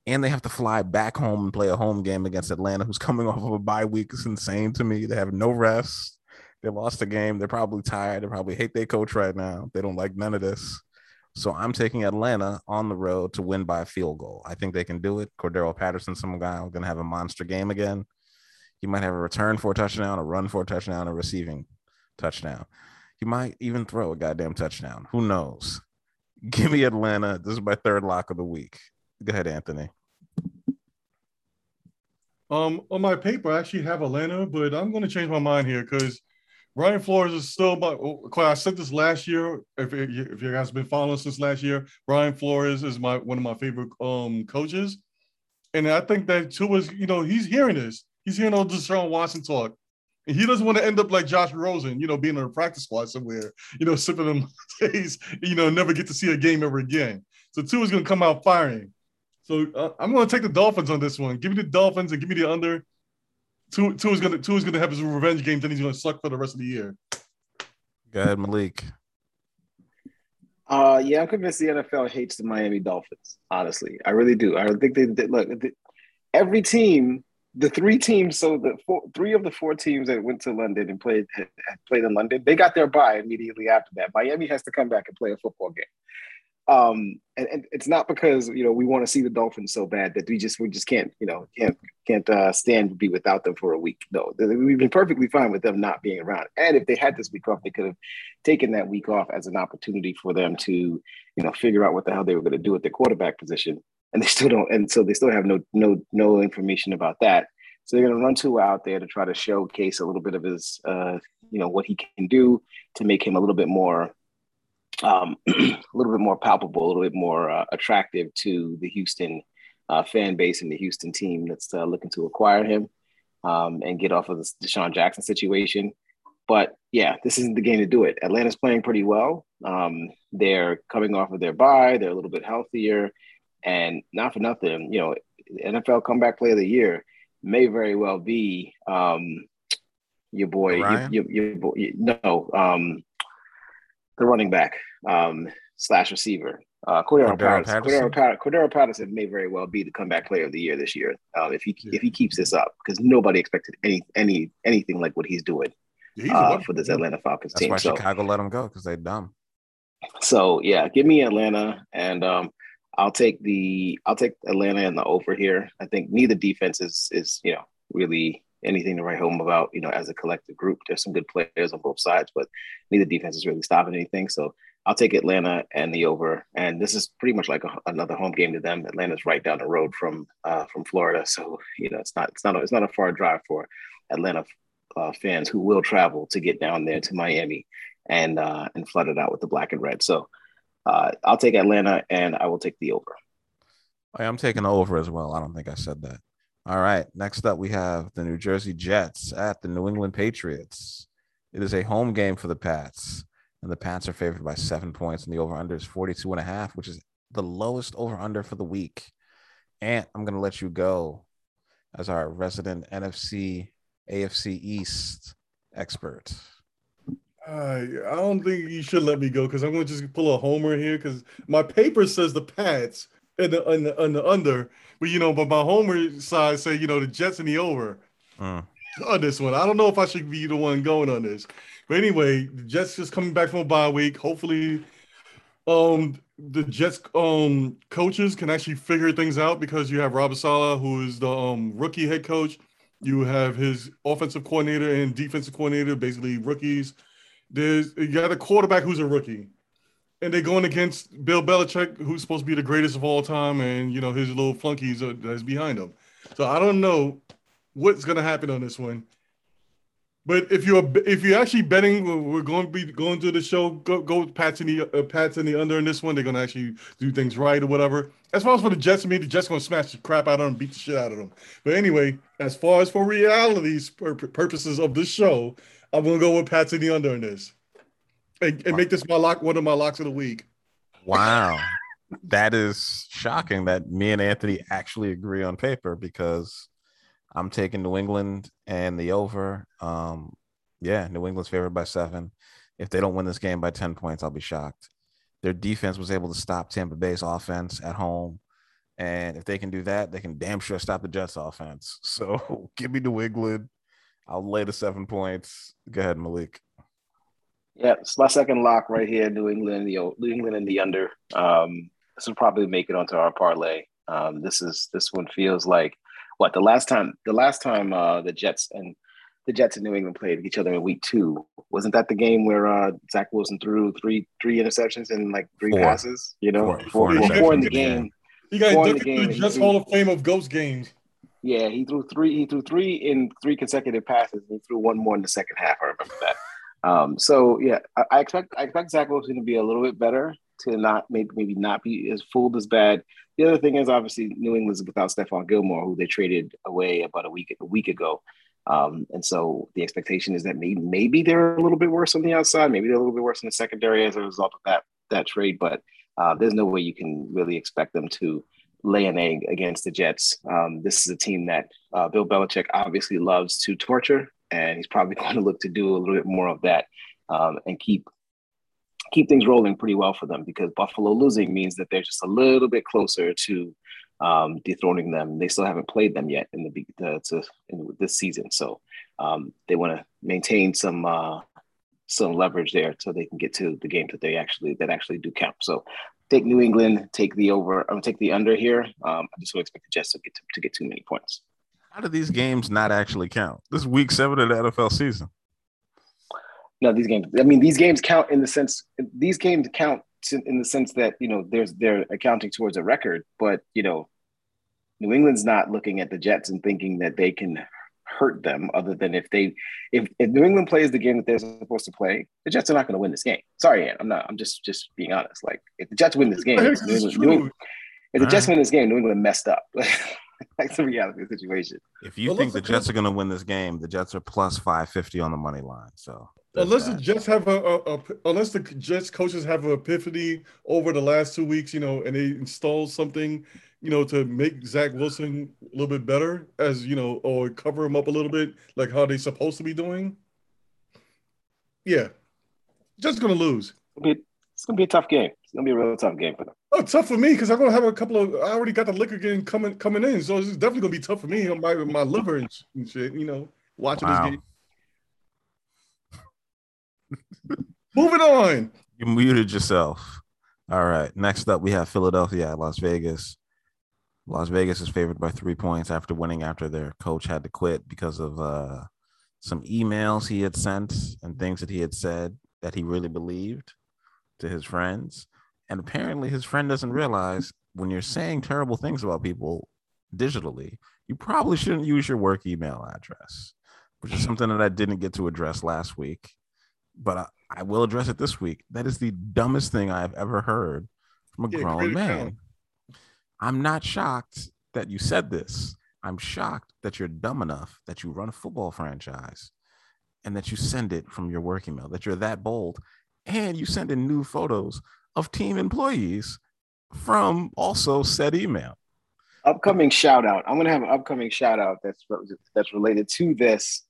and they have to fly back home and play a home game against Atlanta, who's (laughs) coming off of a bye week, is insane to me. They have no rest. They lost the game. They're probably tired. They probably hate their coach right now. They don't like none of this. So I'm taking Atlanta on the road to win by a field goal. I think they can do it. Cordarrelle Patterson, some guy, going to have a monster game again. He might have a return for a touchdown, a run for a touchdown, a receiving touchdown. He might even throw a goddamn touchdown. Who knows? (laughs) Give me Atlanta. This is my third lock of the week. Go ahead, Anthony. Um, on my paper, I actually have Atlanta, but I'm going to change my mind here because Brian Flores is still my. I said this last year. If, if you guys have been following since last year, Brian Flores is my one of my favorite um coaches, and I think that too is you know he's hearing this. He's hearing all the Deshaun Watson talk. And he doesn't want to end up like Josh Rosen, you know, being on a practice squad somewhere, you know, (laughs) sipping them (laughs) days, you know, never get to see a game ever again. So two is going to come out firing. So uh, I'm going to take the Dolphins on this one. Give me the Dolphins and give me the under. Two, two is going to two is going to have his revenge game. Then he's going to suck for the rest of the year. Go ahead, Malik. Uh, yeah, I'm convinced the NFL hates the Miami Dolphins. Honestly, I really do. I think they, they look. They, every team the three teams, so the four, three of the four teams that went to London and played had played in London, they got their bye immediately after that. Miami has to come back and play a football game. Um, and, and it's not because you know we want to see the Dolphins so bad that we just we just can't you know can't can't uh, stand to be without them for a week. No, we've been perfectly fine with them not being around. And if they had this week off, they could have taken that week off as an opportunity for them to you know figure out what the hell they were going to do at their quarterback position and they still don't, and so they still have no no no information about that. So they're going to run Tua out there to try to showcase a little bit of his, uh, you know, what he can do to make him a little bit more, um, (clears throat) a little bit more palpable, a little bit more uh, attractive to the Houston uh, fan base and the Houston team that's uh, looking to acquire him um, and get off of the DeSean Jackson situation. But yeah, this isn't the game to do it. Atlanta's playing pretty well. Um, they're coming off of their bye. They're a little bit healthier. And not for nothing, you know, NFL comeback player of the year may very well be um, your boy, your, your, your, boy, no, um, the running back um, slash receiver. Uh, Cordarrelle, Patterson. Patterson. Cordero, Cordarrelle Patterson may very well be the comeback player of the year this year um, if he yeah. if he keeps this up because nobody expected any any anything like what he's doing yeah, uh, for this Atlanta Falcons That's team. That's why so, Chicago let him go because they're dumb. So yeah, give me Atlanta and um, I'll take the I'll take Atlanta and the over here. I think neither defense is is you know really anything to write home about. You know, as a collective group, there's some good players on both sides, but neither defense is really stopping anything. So I'll take Atlanta and the over. And this is pretty much like a, another home game to them. Atlanta's right down the road from uh, from Florida, so you know it's not it's not a, it's not a far drive for Atlanta uh, fans who will travel to get down there to Miami and uh, and flood it out with the black and red. So uh, I'll take Atlanta and I will take the over. I'm taking the over as well. I don't think I said that. All right. Next up, we have the New Jersey Jets at the New England Patriots. It is a home game for the Pats, and the Pats are favored by seven points, and the over under is 42 and a half, which is the lowest over under for the week. And I'm going to let you go as our resident NFC AFC East expert. I I don't think you should let me go because I'm going to just pull a homer here because my paper says the Pats and the, and the, and the under, but you know, but my homer side say you know the Jets and the over uh. on this one. I don't know if I should be the one going on this, but anyway, the Jets just coming back from a bye week. Hopefully, um, the Jets um coaches can actually figure things out because you have Robert Saleh, who is the um rookie head coach. You have his offensive coordinator and defensive coordinator, basically rookies there's you got a quarterback who's a rookie, and they're going against Bill Belichick, who's supposed to be the greatest of all time, and you know his little flunkies are, that's behind him. So I don't know what's going to happen on this one. But if you're if you're actually betting, we're going to be going to the show. Go go Pats in the uh, Pats in the under in this one. They're going to actually do things right or whatever. As far as for the Jets, I mean, the Jets going to smash the crap out of them, beat the shit out of them. But anyway, as far as for realities purposes of this show, I'm going to go with Pats in the under in this, and, and make this my lock one of my locks of the week. Wow, (laughs) that is shocking that me and Anthony actually agree on paper because I'm taking New England and the over. Um, yeah, New England's favored by seven. If they don't win this game by 10 points, I'll be shocked. Their defense was able to stop Tampa Bay's offense at home. And if they can do that, they can damn sure stop the Jets offense. (laughs) So give me New England. I'll lay the seven points. Go ahead, Malik. Yeah, it's my second lock right here. New England, the New England and the under. Um, this will probably make it onto our parlay. Um, this is this one feels like what the last time the last time uh, the Jets and the Jets and New England played each other in week two. Wasn't that the game where uh, Zach Wilson threw three three interceptions and like three four. passes? You know, four, four, four, four in the game. You guys look at the Jets Hall of Fame of ghost games. Yeah, he threw three. He threw three in three consecutive passes. And he threw one more in the second half. I remember that. Um, so yeah, I, I, expect I expect Zach Wilson to be a little bit better to not maybe maybe not be as fooled as bad. The other thing is obviously New England's without Stephon Gilmore, who they traded away about a week a week ago. Um, and so the expectation is that maybe maybe they're a little bit worse on the outside, maybe they're a little bit worse in the secondary as a result of that that trade. But uh, there's no way you can really expect them to lay an egg against the Jets. Um, this is a team that uh, Bill Belichick obviously loves to torture, and he's probably (laughs) going to look to do a little bit more of that um, and keep keep things rolling pretty well for them because Buffalo losing means that they're just a little bit closer to um, dethroning them. They still haven't played them yet in the uh, to, in this season, so um, they want to maintain some uh, some leverage there so they can get to the games that they actually that actually do count. So take New England, take the over, um, take the under here. Um, I just don't expect the Jets to get to, to get too many points. How do these games not actually count? This is week seven of the NFL season no, these games. I mean, these games count in the sense. These games count in the sense that you know there's they're accounting towards a record, but you know, New England's not looking at the Jets and thinking that they can hurt them. Other than if they, if, if New England plays the game that they're supposed to play, the Jets are not going to win this game. Sorry, I'm not. I'm just just being honest. Like if the Jets win this game, New England, New England, if the Jets win this game, New England messed up. (laughs) That's the reality of the situation. If you well, think the Jets are going to win this game, the Jets are plus five fifty on the money line. So unless that. the Jets have a, a, a, unless the Jets coaches have an epiphany over the last two weeks, you know, and they install something, you know, to make Zach Wilson a little bit better, as you know, or cover him up a little bit, like how they're supposed to be doing. Yeah, just gonna lose. It's gonna be a tough game. It's gonna be a real tough game for them. Oh, tough for me because I'm gonna have a couple of. I already got the liquor game coming coming in, so it's definitely gonna be tough for me on my my liver and, shit. You know, watching wow. this game. Moving on. You muted yourself. All right. Next up, we have Philadelphia at Las Vegas. Las Vegas is favored by three points after winning after their coach had to quit because of uh, some emails he had sent and things that he had said that he really believed to his friends. And apparently, his friend doesn't realize when you're saying terrible things about people digitally, you probably shouldn't use your work email address, which is something that I didn't get to address last week but I, I, will address it this week. That is the dumbest thing I've ever heard from a yeah, grown man. I'm not shocked that you said this. I'm shocked that you're dumb enough that you run a football franchise and that you send it from your work email, that you're that bold, and you send in new photos of team employees from also said email. Upcoming shout out. I'm gonna have an upcoming shout out that's that's related to this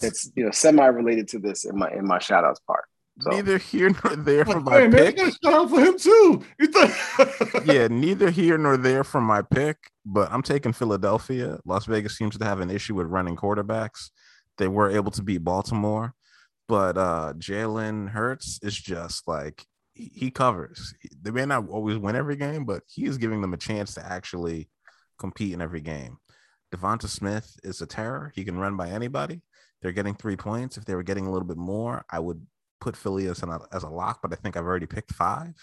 that's, you know semi related to this in my in my shout outs part. So. Neither here nor there for my hey, pick. Man, shout out for him too. (laughs) yeah, neither here nor there for my pick, but I'm taking Philadelphia. Las Vegas seems to have an issue with running quarterbacks. They were able to beat Baltimore, but uh Jalen Hurts is just like he, covers. They may not always win every game, but he is giving them a chance to actually compete in every game. Devonta Smith is a terror. He can run by anybody. They're getting three points. If they were getting a little bit more, I would put Philly as, an, as a lock, but I think I've already picked five.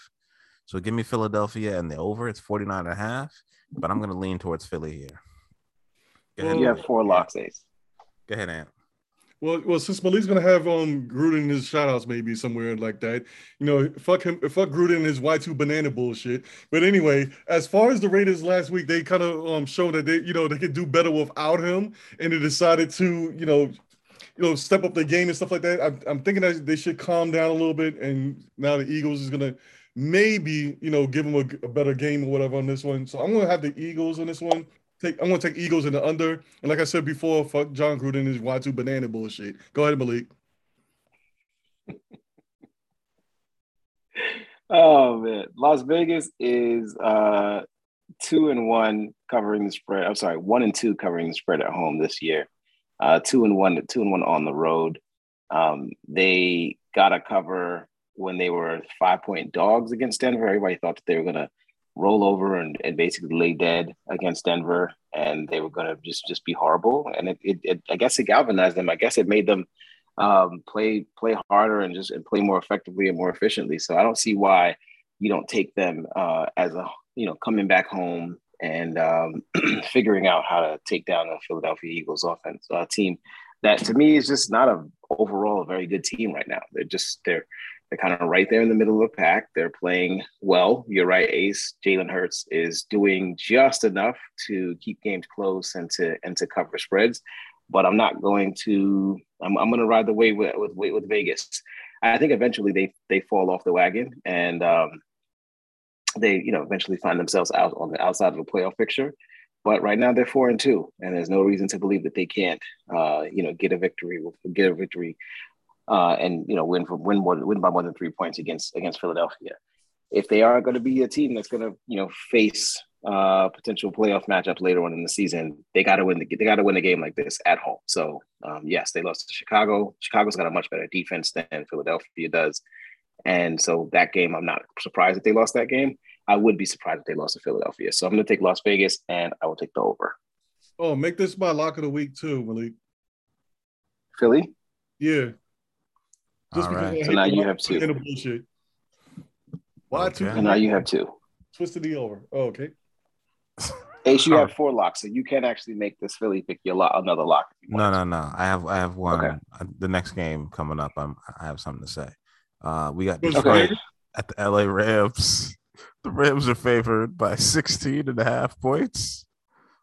So give me Philadelphia and the over. It's 49 and a half, but I'm going to lean towards Philly here. Go ahead. You have four locks, Ace. Go ahead, Ant. Well, well, since Malik's gonna have um Gruden in his shoutouts maybe somewhere like that, you know, fuck him, fuck Gruden and his Y two banana bullshit. But anyway, as far as the Raiders last week, they kind of um showed that they, you know, they could do better without him, and they decided to, you know, you know, step up their game and stuff like that. I'm, I'm thinking that they should calm down a little bit, and now the Eagles is gonna maybe, you know, give them a, a better game or whatever on this one. So I'm gonna have the Eagles on this one take I'm gonna take Eagles in the under. And like I said before, fuck Jon Gruden and his Y2 banana bullshit. Go ahead, Malik. (laughs) oh man. Las Vegas is uh two and one covering the spread. I'm sorry, one and two covering the spread at home this year. Uh two and one, two and one on the road. Um, they got a cover when they were five point dogs against Denver. Everybody thought that they were gonna roll over and, and basically lay dead against Denver, and they were going to just just be horrible. And it, it, it, I guess it galvanized them. I guess it made them um, play play harder and just and play more effectively and more efficiently. So I don't see why you don't take them uh, as a you know coming back home and um, (clears throat) figuring out how to take down the Philadelphia Eagles offense uh, team. That to me is just not a overall a very good team right now. They're just they're they're kind of right there in the middle of the pack. They're playing well. You're right, Ace. Jalen Hurts is doing just enough to keep games close and to and to cover spreads. But I'm not going to. I'm, I'm going to ride the wave with, with with Vegas. I think eventually they they fall off the wagon and um, they you know eventually find themselves out on the outside of the playoff picture. But right now they're four and two, and there's no reason to believe that they can't, uh, you know, get a victory, get a victory uh, and you know win for win more win by more than three points against against Philadelphia. If they are going to be a team that's going to you know face uh, potential playoff matchups later on in the season, they got to win. The, they got to win a game like this at home. So um, yes, they lost to Chicago. Chicago's got a much better defense than Philadelphia does, and so that game, I'm not surprised that they lost that game. I would be surprised if they lost to Philadelphia. So I'm going to take Las Vegas, and I will take the over. Oh, make this my lock of the week too, Malik. Philly. Yeah. Just All right. So now you have two. Bullshit. Why okay. two? And now you have two. Twisted the over. Oh, okay. (laughs) Ace, you have four locks, so you can't actually make this Philly pick your lock, another lock. No, no, no. I have, I have one. Okay. Uh, the next game coming up, I'm, I have something to say. Uh, we got Detroit okay. at the LA Rams. (laughs) The Rams are favored by 16 and a half points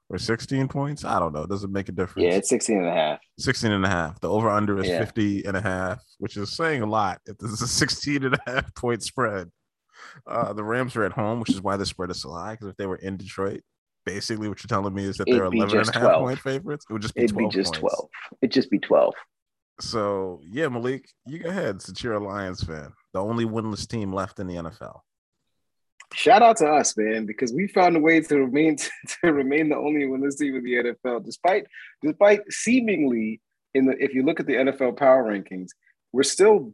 or 16 points. I don't know. Doesn't make a difference. Yeah, it's 16 and a half. 16 and a half. The over under is yeah. 50 and a half, which is saying a lot. If this is a (laughs) 16 and a half point spread, uh, the Rams are at home, which is why the spread is so high. Because if they were in Detroit, basically what you're telling me is that they're 11 and a half 12. point favorites. It would just be It'd 12 be just points. 12. It'd just be 12. So yeah, Malik, you go ahead since you're a Lions fan. The only winless team left in the NFL shout out to us, man, because we found a way to remain (laughs) to remain the only winless team in the NFL, despite despite seemingly in the if you look at the NFL power rankings, we're still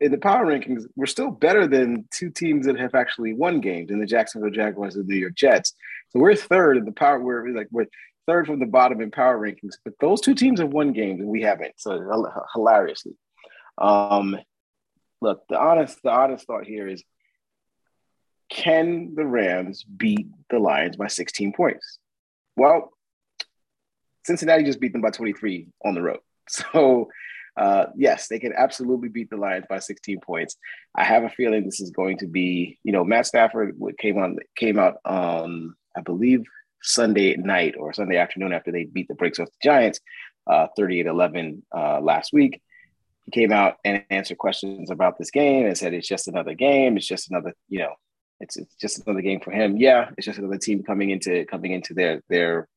in the power rankings, we're still better than two teams that have actually won games in the Jacksonville Jaguars and the New York Jets. So we're third in the power. We're like we're third from the bottom in power rankings, but those two teams have won games and we haven't. So hilariously, um, look, the honest the honest thought here is can the Rams beat the Lions by 16 points? Well, Cincinnati just beat them by 23 on the road. (laughs) So, uh, yes, they can absolutely beat the Lions by 16 points. I have a feeling this is going to be, you know, Matt Stafford came on came out um, I believe Sunday night or Sunday afternoon after they beat the brakes off the Giants, uh, 38-11 uh, last week. He came out and answered questions about this game and said it's just another game. It's just another, you know, it's, it's just another game for him. Yeah, it's just another team coming into coming into their their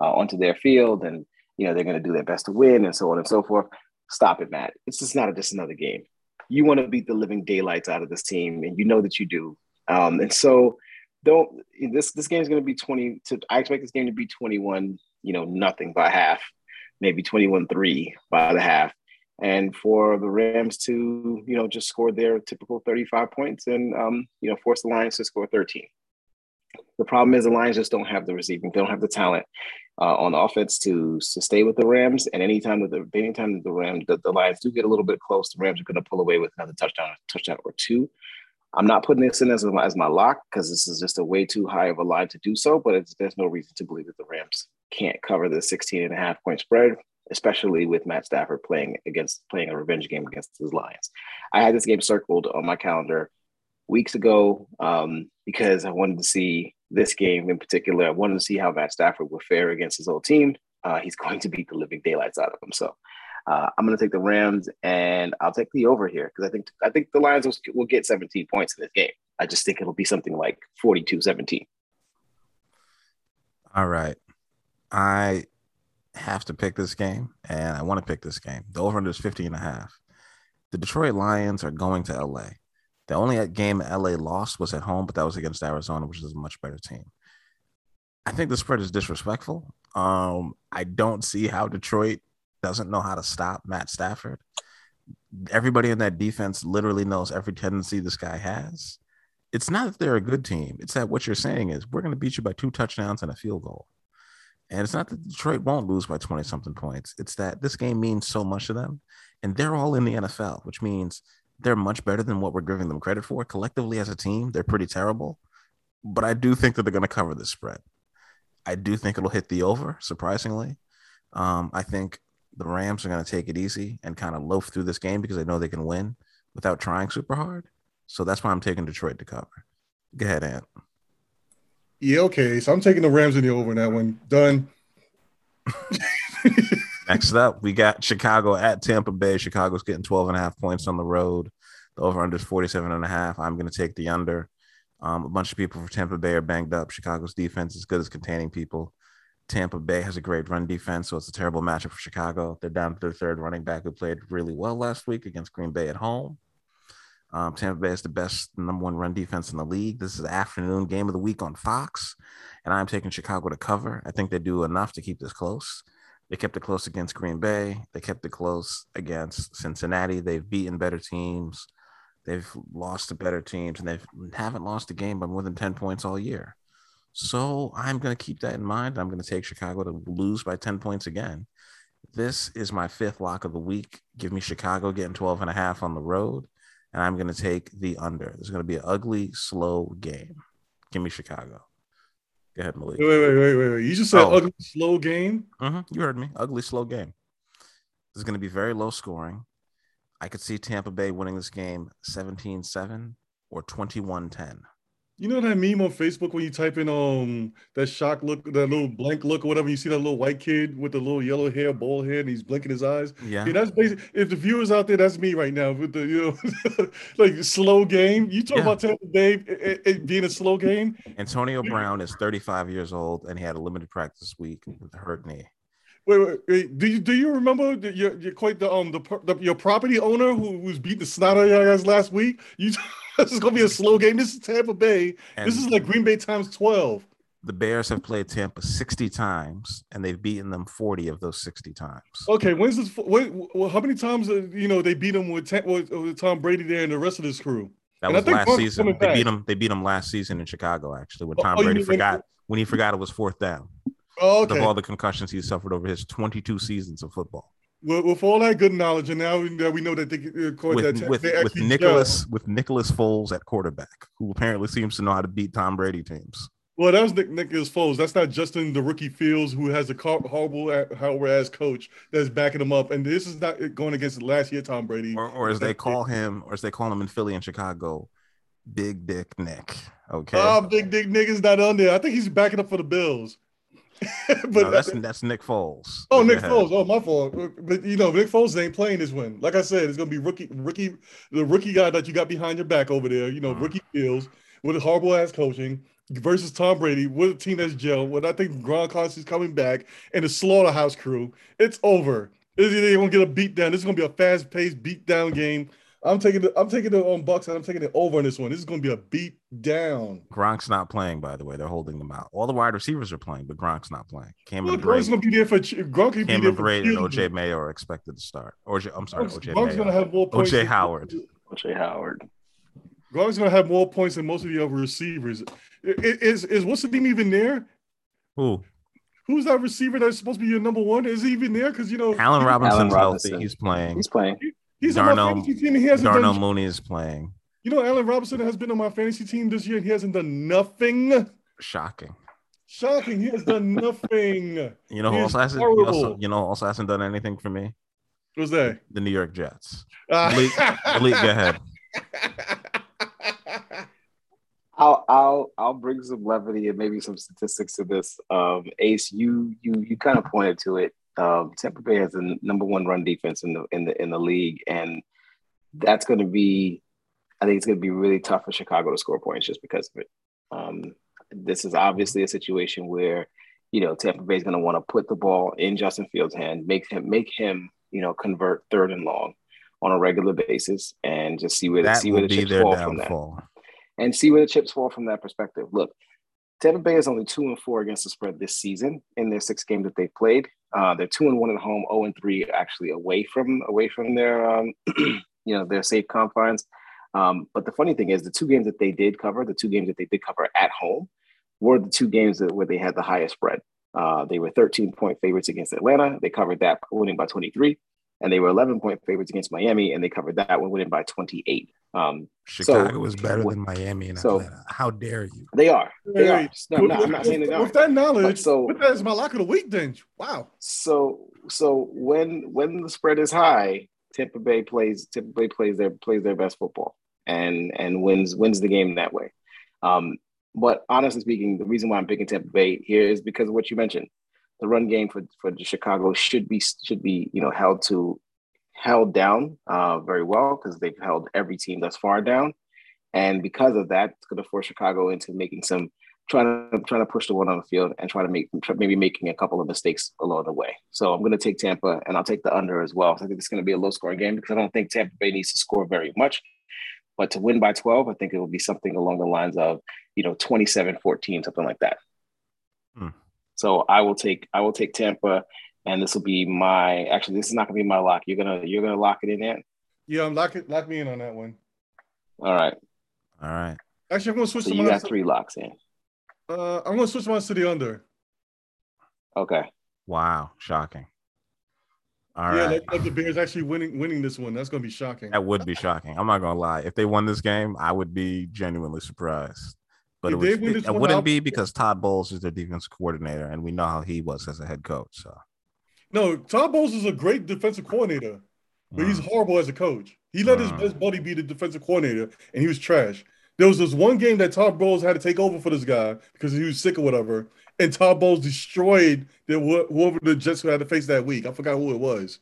uh, onto their field, and you know they're going to do their best to win, and so on and so forth. Stop it, Matt. It's just not a, just another game. You want to beat the living daylights out of this team, and you know that you do. Um, and so, don't this this game is going to be twenty. To I expect this game to be twenty one. You know, nothing by half, maybe twenty one three by the half and for the Rams to, you know, just score their typical 35 points and, um, you know, force the Lions to score 13. The problem is the Lions just don't have the receiving, they don't have the talent uh, on offense to, to stay with the Rams. And anytime that the anytime that the Rams, the, the Lions do get a little bit close, the Rams are going to pull away with another touchdown, touchdown or two. I'm not putting this in as, a, as my lock because this is just a way too high of a line to do so, but there's no reason to believe that the Rams can't cover the 16 and a half point spread especially with Matt Stafford playing against playing a revenge game against his Lions. I had this game circled on my calendar weeks ago um, because I wanted to see this game in particular. I wanted to see how Matt Stafford would fare against his old team. Uh, he's (laughs) going to beat the living daylights out of him. So uh, I'm going to take the Rams, and I'll take the over here because I think I think the Lions will, will, get 17 points in this game. I just think it'll be something like 42-17. All right, I have to pick this game, and I want to pick this game. The over under is 50 and a half. The Detroit Lions are going to LA. The only game LA lost was at home, but that was against Arizona, which is a much better team. I think the spread is disrespectful. Um, I don't see how Detroit doesn't know how to stop Matt Stafford. Everybody in that defense literally knows every tendency this guy has. It's not that they're a good team. It's that what you're saying is we're going to beat you by two touchdowns and a field goal. And it's not that Detroit won't lose by 20 something points. It's that this game means so much to them. And they're all in the NFL, which means they're much better than what we're giving them credit for. Collectively as a team, they're pretty terrible. But I do think that they're going to cover this spread. I do think it'll hit the over, surprisingly. Um, I think the Rams are going to take it easy and kind of loaf through this game because they know they can win without trying super hard. So that's why I'm taking Detroit to cover. Go ahead, Ant. Yeah, okay. So I'm taking the Rams in the over in that one. Done. (laughs) Next up, we got Chicago at Tampa Bay. Chicago's getting 12 and a half points on the road. The over under is 47 and a half. I'm going to take the under. Um, a bunch of people for Tampa Bay are banged up. Chicago's defense is good as containing people. Tampa Bay has a great run defense, so it's a terrible matchup for Chicago. They're down to their third running back who played really well last week against Green Bay at home. Um, Tampa Bay is the best number one run defense in the league. This is the afternoon game of the week on Fox, and I'm taking Chicago to cover. I think they do enough to keep this close. They kept it close against Green Bay. They kept it close against Cincinnati. They've beaten better teams. They've lost to better teams, and they haven't lost a game by more than 10 points all year. So I'm going to keep that in mind. I'm going to take Chicago to lose by 10 points again. This is my fifth lock of the week. Give me Chicago getting 12 and a half on the road, and I'm going to take the under. It's going to be an ugly, slow game. Give me Chicago. Go ahead, Malik. Wait, wait, wait, wait, wait. You just said oh. ugly, slow game? Mm-hmm. You heard me. Ugly, slow game. This is going to be very low scoring. I could see Tampa Bay winning this game 17 7 or 21 10. You know that meme on Facebook when you type in um that shock look, that little blank look or whatever, you see that little white kid with the little yellow hair, bald head, and he's blinking his eyes. Yeah, yeah that's basically if the viewers out there, that's me right now with the you know (laughs) like slow game. You talk yeah. about Tampa Bay it, it being a slow game. Antonio Brown is 35 years old and he had a limited practice week with a hurt knee. Wait, wait, wait, do you do you remember the, your, your quite the um the, the, your property owner who was beating the snot out of your guys last week? You (laughs) this is gonna be a slow game. This is Tampa Bay. And this is like Green Bay times twelve. The Bears have played Tampa sixty times, and they've beaten them forty of those sixty times. Okay, when's this? When, well, how many times uh, you know they beat them with, with, with, Tom Brady there and the rest of his crew? That and was last season. They beat them. They beat them last season in Chicago, actually, when oh, Tom oh, Brady forgot when he forgot it was fourth down. Oh, okay. Of all the concussions he suffered over his 22 seasons of football. Well, with all that good knowledge, and now we, we know that they uh, with, that with, with Nicholas with Nicholas Foles at quarterback, who apparently seems to know how to beat Tom Brady teams. Well, that was Nick, Nicholas Foles. That's not Justin the rookie Fields, who has a horrible, horrible ass coach that's backing him up. And this is not going against last year Tom Brady, or, or as they call him, or as they call him in Philly and Chicago, Big Dick Nick. Okay. Oh, Big Dick Nick is not on there. I think he's backing up for the Bills. (laughs) but no, that's that's Nick Foles. Oh, Nick Foles. Oh, my fault. But you know, Nick Foles ain't playing this one. Like I said, it's gonna be rookie, rookie, the rookie guy that you got behind your back over there. You know, uh-huh. rookie Fields with a horrible ass coaching versus Tom Brady with a team that's gel. When I think Gronkowski is coming back and the slaughterhouse crew, it's over. They're gonna get a beat down. This is gonna be a fast paced beat down game. I'm taking the I'm taking the um, Bucs and I'm taking it over in this one. This is going to be a beat down. Gronk's not playing, by the way. They're holding them out. All the wide receivers are playing, but Gronk's not playing. Cameron well, Gronk's going to be there for Gronk. Cameron be there Brate and OJ Mayo are expected to start. OJ, I'm sorry, Gronk's, OJ. Gronk's going to have more points. OJ Howard. OJ Howard. Gronk's going to have more points than most of the other receivers. Is is what's the team even there? Who? Who's that receiver that's supposed to be your number one? Is he even there? Because you know, Allen Robinson's Robinson. healthy. He's playing. He's playing. He's Darnell, on my fantasy team and he hasn't Darnell done, Mooney is playing. You know, Allen Robinson has been on my fantasy team this year and he hasn't done nothing. Shocking. Shocking. He has done nothing. (laughs) You know who also hasn't? he also- you know who also hasn't done anything for me? Who's that? The New York Jets. Uh, Malik, Malik, go ahead. (laughs) I'll I'll I'll bring some levity and maybe some statistics to this. Um, Ace, you you you kind of pointed to it. Um, Tampa Bay has the number one run defense in the in the in the league, and that's going to be. I think it's going to be really tough for Chicago to score points just because of it. Um, this is obviously a situation where you know Tampa Bay is going to want to put the ball in Justin Fields' hand, make him make him you know convert third and long on a regular basis, and just see where That see where the chips fall from that and see where the chips fall from that perspective. Look, Tampa Bay is only two and four against the spread this season in their six games that they've played. Uh, they're two and one at home, zero and three actually away from away from their um, (clears throat) you know their safe confines. Um, but the funny thing is, the two games that they did cover, the two games that they did cover at home, were the two games that, where they had the highest spread. Uh, they were 13 point favorites against Atlanta. They covered that, winning by 23. And they were 11 point favorites against Miami, and they covered that one, winning by 28. Um, Chicago is better than Miami and so- Atlanta. How dare you? they are. They are. No, I'm with, not, I'm not saying they with- are. with that knowledge, But so- with that is my lock of the week. Then wow. So so when when the spread is high, Tampa Bay plays Tampa Bay plays their plays their best football and and wins wins the game that way. Um, but honestly speaking, the reason why I'm picking Tampa Bay here is because of what you mentioned. The run game for for the Chicago should be should be you know held to held down uh, very well because they've held every team thus far down, and because of that, it's going to force Chicago into making some trying to trying to push the one on the field and try to make maybe making a couple of mistakes along the way. So I'm going to take Tampa and I'll take the under as well. So I think it's going to be a low scoring game because I don't think Tampa Bay needs to score very much. But to win by 12, I think it will be something along the lines of, you know, 27-14, something like that. Hmm. So I will take I will take Tampa and this will be my actually this is not gonna be my lock. You're gonna you're gonna lock it in there. Yeah, I'm lock it, lock me in on that one. All right. All right. Actually, I'm gonna switch So to you mine. got three locks in. Uh, I'm gonna switch mine to the under. Okay. Wow. Shocking. All yeah, right. like, like the Bears actually winning winning this one. That's gonna be shocking. That would be shocking. I'm not gonna lie. If they won this game, I would be genuinely surprised. But it, was, it, it wouldn't I'll- be because Todd Bowles is their defense coordinator, and we know how he was as a head coach. So No, Todd Bowles is a great defensive coordinator, but he's Mm. horrible as a coach. He let his Mm. best buddy be the defensive coordinator, and he was trash. There was this one game that Todd Bowles had to take over for this guy because he was sick or whatever, and Todd Bowles destroyed the wh- whoever the Jets who had to face that week. I forgot who it was.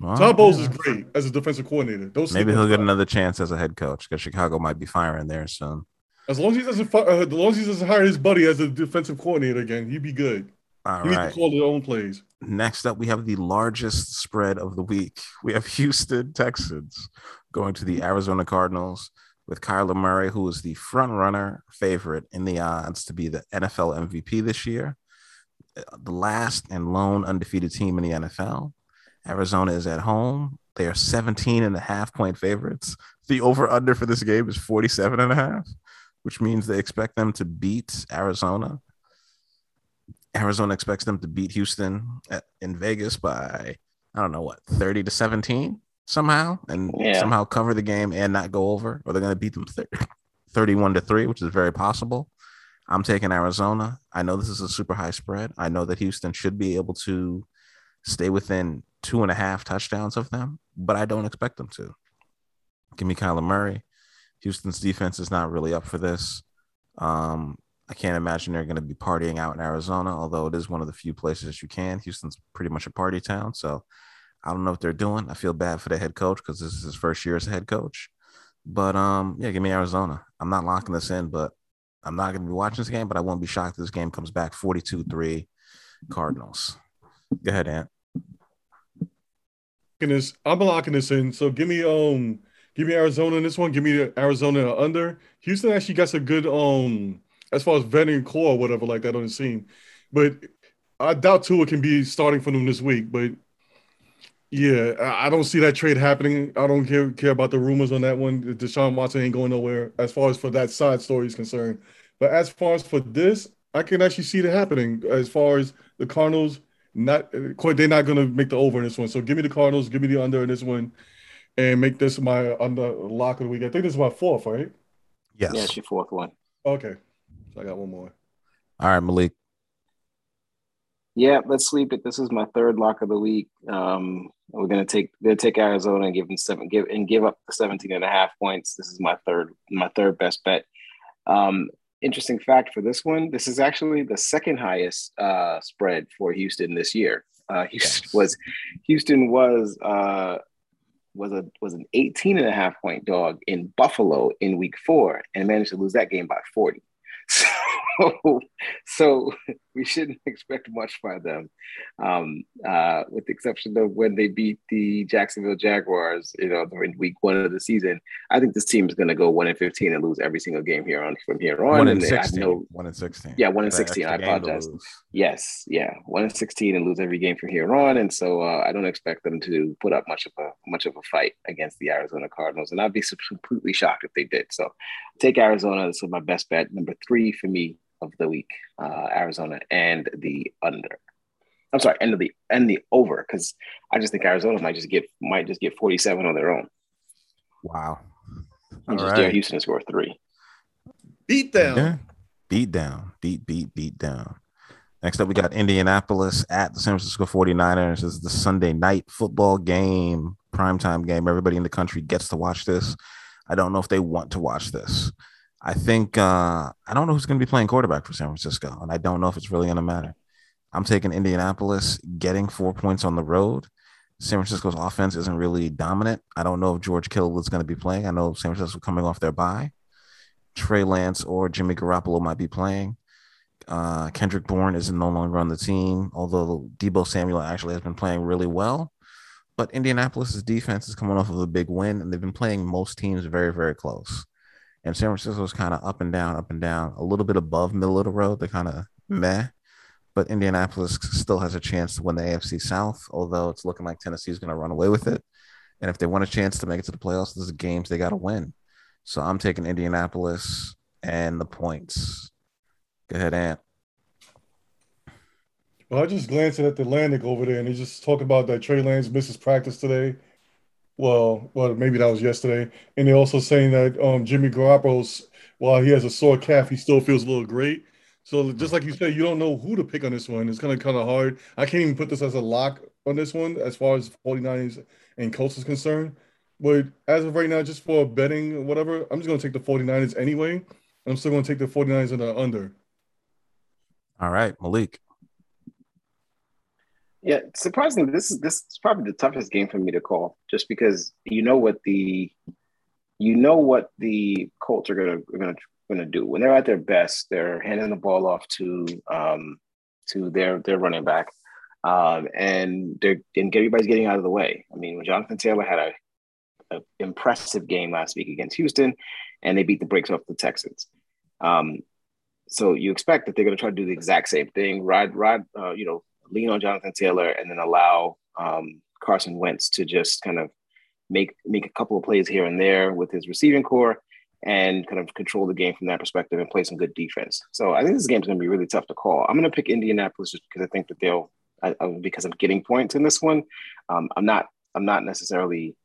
Well, Todd Bowles yeah. is great as a defensive coordinator. Maybe he'll get another chance as a head coach because Chicago might be firing there soon. As long as he doesn't, uh, as long as he doesn't hire his buddy as a defensive coordinator again, he'd be good. All he needs right. to call his own plays. Next up, we have the largest spread of the week. (laughs) We have Houston Texans going to the Arizona Cardinals with Kyler Murray, who is the front runner favorite in the odds to be the NFL MVP this year, the last and lone undefeated team in the NFL. Arizona is at home. They are 17 and a half point favorites. The over under for this game is 47 and a half, which means they expect them to beat Arizona. Arizona expects them to beat Houston at, in Vegas by I don't know what 30 to 17 somehow and Yeah. somehow cover the game and not go over or they're going to beat them thir- (laughs) 31 to 3 which is very possible. I'm taking Arizona. I know this is a super high spread. I know that Houston should be able to stay within two and a half touchdowns of them, but I don't expect them to. Give me Kyler Murray. Houston's defense is not really up for this. Um, I can't imagine they're going to be partying out in Arizona, although it is one of the few places that you can. Houston's pretty much a party town. So I don't know what they're doing. I feel bad for the head coach because this is his first year as a head coach. But um, yeah, give me Arizona. I'm not locking this in, but I'm not going to be watching this game, but I won't be shocked if this game comes back 42 3 Cardinals. Go ahead, Ant. I'm locking this in. So give me um give me Arizona in this one. Give me the Arizona under. Houston actually got some good um as far as veteran core or whatever like that on the scene. But I doubt Tua can be starting for them this week. But yeah, I don't see that trade happening. I don't care care about the rumors on that one. Deshaun Watson ain't going nowhere as far as for that side story is concerned. But as far as for this, I can actually see it happening. As far as the Cardinals, not quite, they're not going to make the over in this one. So give me the Cardinals, give me the under in this one, and make this my under lock of the week. I think this is my fourth, right? Yes. Yeah, it's your fourth one. Okay, so I got one more. All right, Malik. Yeah, let's sweep it. This is my third lock of the week. Um, we're gonna take gonna take Arizona and give them seven give and give up the 17 and a half points. This is my third my third best bet. Um, interesting fact for this one, this is actually the second highest uh, spread for Houston this year. Uh, Houston yes. was Houston was uh, was a was an 18 and a half point dog in Buffalo in week four and managed to lose that game by 40. (laughs) So, so we shouldn't (laughs) expect much by them, um, uh, with the exception of when they beat the Jacksonville Jaguars, you know, in week one of the season. I think this team is going to go one in fifteen and lose every single game here on from here on. One in sixteen. No, one in sixteen. Yeah, one in sixteen. I apologize. Yes, yeah, one in sixteen and lose every game from here on. And so uh, I don't expect them to put up much of a much of a fight against the Arizona Cardinals, and I'd be completely shocked if they did. So take Arizona. This is my best bet. Number three for me of the week, uh, Arizona and the under. I'm sorry, end of the end the over because I just think Arizona might just get might just get 47 on their own. Wow. And just right. dare Houston to score three. Beat down. Yeah. Beat down. Beat, beat, beat down. Next up, we got Indianapolis at the San Francisco 49ers. This is the Sunday night football game, primetime game. Everybody in the country gets to watch this. I don't know if they want to watch this. I think uh, I don't know who's going to be playing quarterback for San Francisco, and I don't know if it's really going to matter. I'm taking Indianapolis getting four points on the road. San Francisco's offense isn't really dominant. I don't know if George Kittle is going to be playing. I know San Francisco coming off their bye. Trey Lance or Jimmy Garoppolo might be playing. Uh, Kendrick Bourne is no longer on the team, although Deebo Samuel actually has been playing really well. But Indianapolis's defense is coming off of a big win, and they've been playing most teams very, very close. And San Francisco is kind of up and down, up and down, a little bit above middle of the road. They're kind of meh. But Indianapolis still has a chance to win the AFC South, although it's looking like Tennessee is going to run away with it. And if they want a chance to make it to the playoffs, this is games they got to win. So I'm taking Indianapolis and the points. Go ahead, Ant. Well, I just glanced at the Athletic over there, and they just talking about that Trey Lance misses practice today. Well, well, maybe that was yesterday. And they're also saying that um, Jimmy Garoppolo's, while he has a sore calf, he still feels a little great. So just like you said, you don't know who to pick on this one. It's kind of kind of hard. I can't even put this as a lock on this one as far as 49ers and Colts is concerned. But as of right now, just for betting or whatever, I'm just going to take the 49ers anyway. I'm still going to take the 49ers in the under. All right, Malik. Yeah, surprisingly, this is this is probably the toughest game for me to call, just because you know what the you know what the Colts are gonna are gonna gonna do when they're at their best. They're handing the ball off to um, to their their running back, um, and they're and everybody's getting out of the way. I mean, when Jonathan Taylor had a, a impressive game last week against Houston, and they beat the brakes off the Texans. Um, so you expect that they're going to try to do the exact same thing, ride, ride, uh, you know, lean on Jonathan Taylor and then allow um, Carson Wentz to just kind of make make a couple of plays here and there with his receiving corps and kind of control the game from that perspective and play some good defense. So I think this game is going to be really tough to call. I'm going to pick Indianapolis just because I think that they'll I, I, because I'm getting points in this one. Um, I'm not I'm not necessarily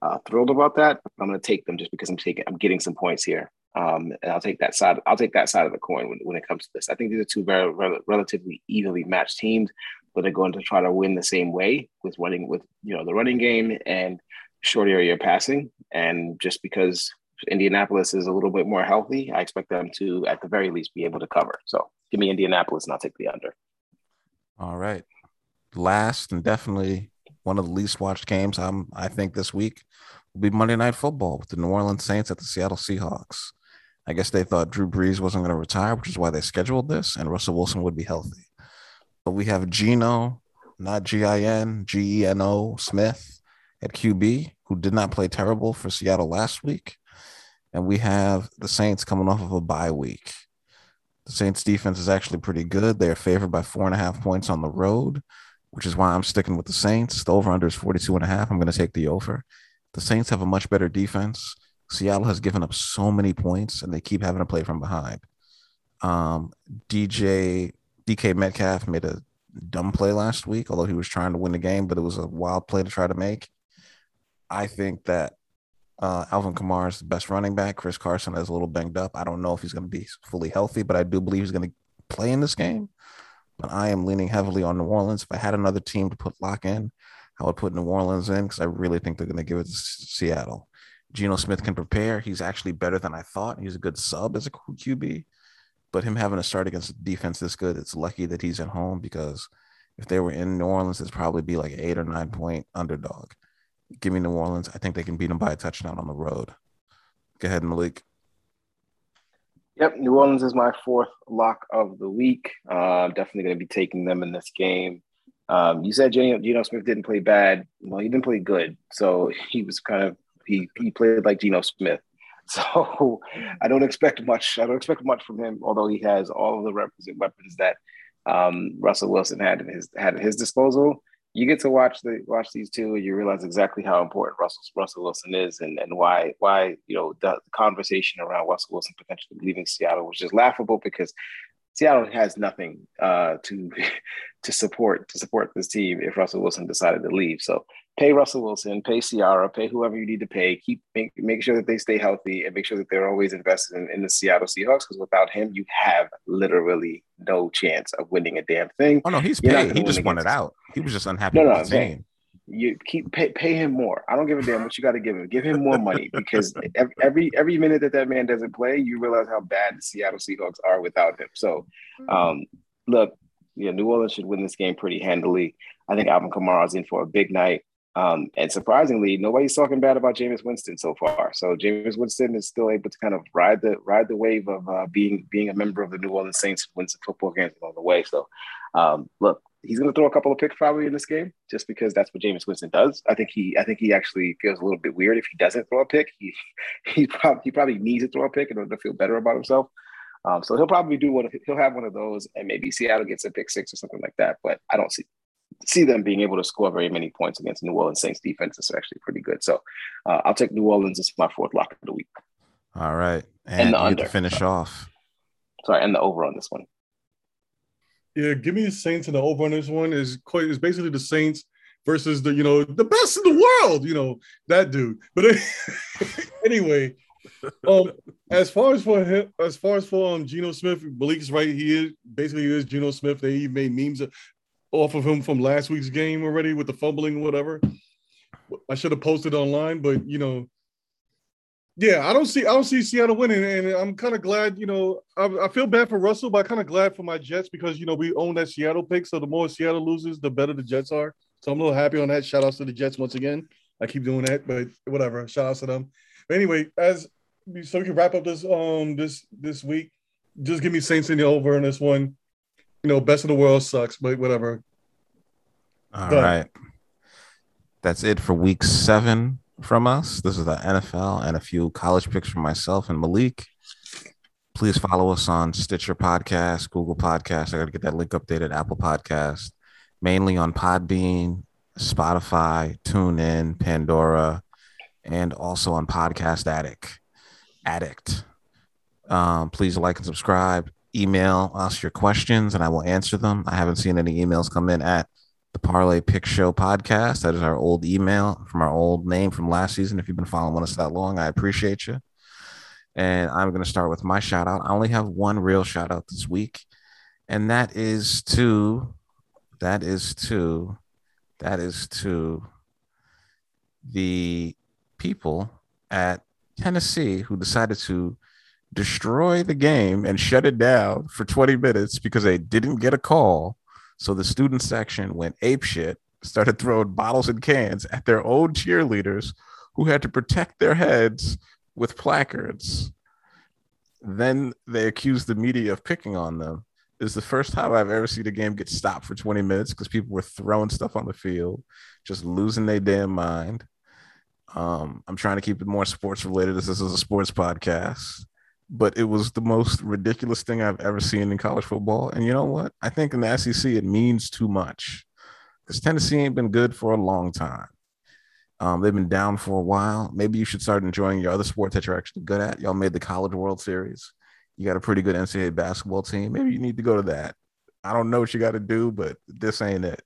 uh, thrilled about that. I'm going to take them just because I'm taking I'm getting some points here. Um, and I'll take that side. I'll take that side of the coin when, when it comes to this. I think these are two very rel- relatively evenly matched teams, but they're going to try to win the same way with running with you know the running game and short area passing. And just because Indianapolis is a little bit more healthy, I expect them to at the very least be able to cover. So give me Indianapolis and I'll take the under. All right. Last and definitely one of the least watched games I'm I think this week be Monday Night Football with the New Orleans Saints at the Seattle Seahawks. I guess they thought Drew Brees wasn't going to retire, which is why they scheduled this, and Russell Wilson would be healthy. But we have Gino, not G I N, G E N O Smith at QB, who did not play terrible for Seattle last week. And we have the Saints coming off of a bye week. The Saints defense is actually pretty good. They're favored by four and a half points on the road, which is why I'm sticking with the Saints. The over under is 42 and a half. I'm going to take the over. The Saints have a much better defense. Seattle has given up so many points and they keep having to play from behind. Um, DJ DK Metcalf made a dumb play last week, although he was trying to win the game, but it was a wild play to try to make. I think that uh, Alvin Kamara is the best running back. Chris Carson is a little banged up. I don't know if he's going to be fully healthy, but I do believe he's going to play in this game. but I am leaning heavily on New Orleans. If I had another team to put lock in, I would put New Orleans in because I really think they're going to give it to Seattle. Geno Smith can prepare. He's actually better than I thought. He's a good sub as a QB, but him having to start against a defense this good, it's lucky that he's at home because if they were in New Orleans, it's probably be like eight or nine point underdog. Give me New Orleans. I think they can beat them by a touchdown on the road. Go ahead, Malik. Yep, New Orleans is my fourth lock of the week. Uh, I'm definitely going to be taking them in this game. Um, you said Geno, Smith didn't play bad. Well, he didn't play good, so he was kind of he he played like Geno Smith. (laughs) So I don't expect much. I don't expect much from him, although he has all of the requisite weapons that um, Russell Wilson had in his had at his disposal. You get to watch the watch these two, and you realize exactly how important Russell Russell Wilson is, and and why why you know the, the conversation around Russell Wilson potentially leaving Seattle was just laughable because Seattle has nothing uh, to (laughs) to support to support this team if Russell Wilson decided to leave. So pay Russell Wilson, pay Ciara, pay whoever you need to pay. Keep make make sure that they stay healthy and make sure that they're always invested in, in the Seattle Seahawks because without him, you have literally no chance of winning a damn thing. Oh no, he's paid. He just wanted out. He was just unhappy no, no, with the team. You keep pay, pay him more. I don't give a damn what you got to give him. Give him more money (laughs) because every every minute that that man doesn't play, you realize how bad the Seattle Seahawks are without him. So, um, look, yeah, New Orleans should win this game pretty handily. I think Alvin Kamara is in for a big night. Um, and surprisingly, nobody's talking bad about Jameis Winston so far. So Jameis Winston is still able to kind of ride the ride the wave of uh, being being a member of the New Orleans Saints, wins some football games along the way. So um, look, he's going to throw a couple of picks probably in this game, just because that's what Jameis Winston does. I think he I think he actually feels a little bit weird if he doesn't throw a pick. He (laughs) he probably he probably needs to throw a pick in order to feel better about himself. Um, so he'll probably do one. He'll have one of those, and maybe Seattle gets a pick six or something like that. But I don't see see them being able to score very many points against New Orleans Saints defense is actually pretty good. So uh, I'll take New Orleans as my fourth lock of the week. All right, and, and the under finish off. Sorry, and the over on this one. Yeah, give me the Saints and the over on this one is quite is basically the Saints versus the you know the best in the world, you know that dude. But (laughs) anyway, um, as far as for him, as far as for um Geno Smith, Malik's right. He is basically he is Geno Smith. They made memes off of him from last week's game already with the fumbling, whatever. I should have posted online, but you know, yeah, I don't see I don't see Seattle winning, and I'm kind of glad. You know, I, I, feel bad for Russell, but I'm kind of glad for my Jets because you know we own that Seattle pick. So the more Seattle loses, the better the Jets are. So I'm a little happy on that. Shout outs to the Jets once again. I keep doing that, but whatever. Shout outs to them. But anyway, as so we can wrap up this um this this week. Just give me Saints in the over in this one. You know, best of the world sucks, but whatever. All Done. right, That's it for week seven from us. This is the NFL and a few college picks from myself and Malik. Please follow us on Stitcher Podcast, Google Podcast. I got to get that link updated. Apple Podcast, mainly on Podbean, Spotify, TuneIn, Pandora, and also on Podcast Addict addict. Um, please like and subscribe. Email us your questions and I will answer them. I haven't seen any emails come in at the Parlay Pick Show podcast. That is our old email from our old name from last season. If you've been following us that long, I appreciate you. And I'm going to start with my shout out. I only have one real shout out this week, and that is to, that is to, that is to the people at Tennessee who decided to destroy the game and shut it down for 20 minutes because they didn't get a call. So the student section went ape shit, started throwing bottles and cans at their own cheerleaders who had to protect their heads with placards. Then they accused the media of picking on them. It's the first time I've ever seen a game get stopped for 20 minutes because people were throwing stuff on the field, just losing their damn mind. Um, I'm trying to keep it more sports related. This is a sports podcast, but it was the most ridiculous thing I've ever seen in college football. And you know what? I think in the SEC it means too much because Tennessee ain't been good for a long time. Um, they've been down for a while. Maybe you should start enjoying your other sports that you're actually good at. Y'all made the College World Series. You got a pretty good NCAA basketball team. Maybe you need to go to that. I don't know what you got to do, but this ain't it.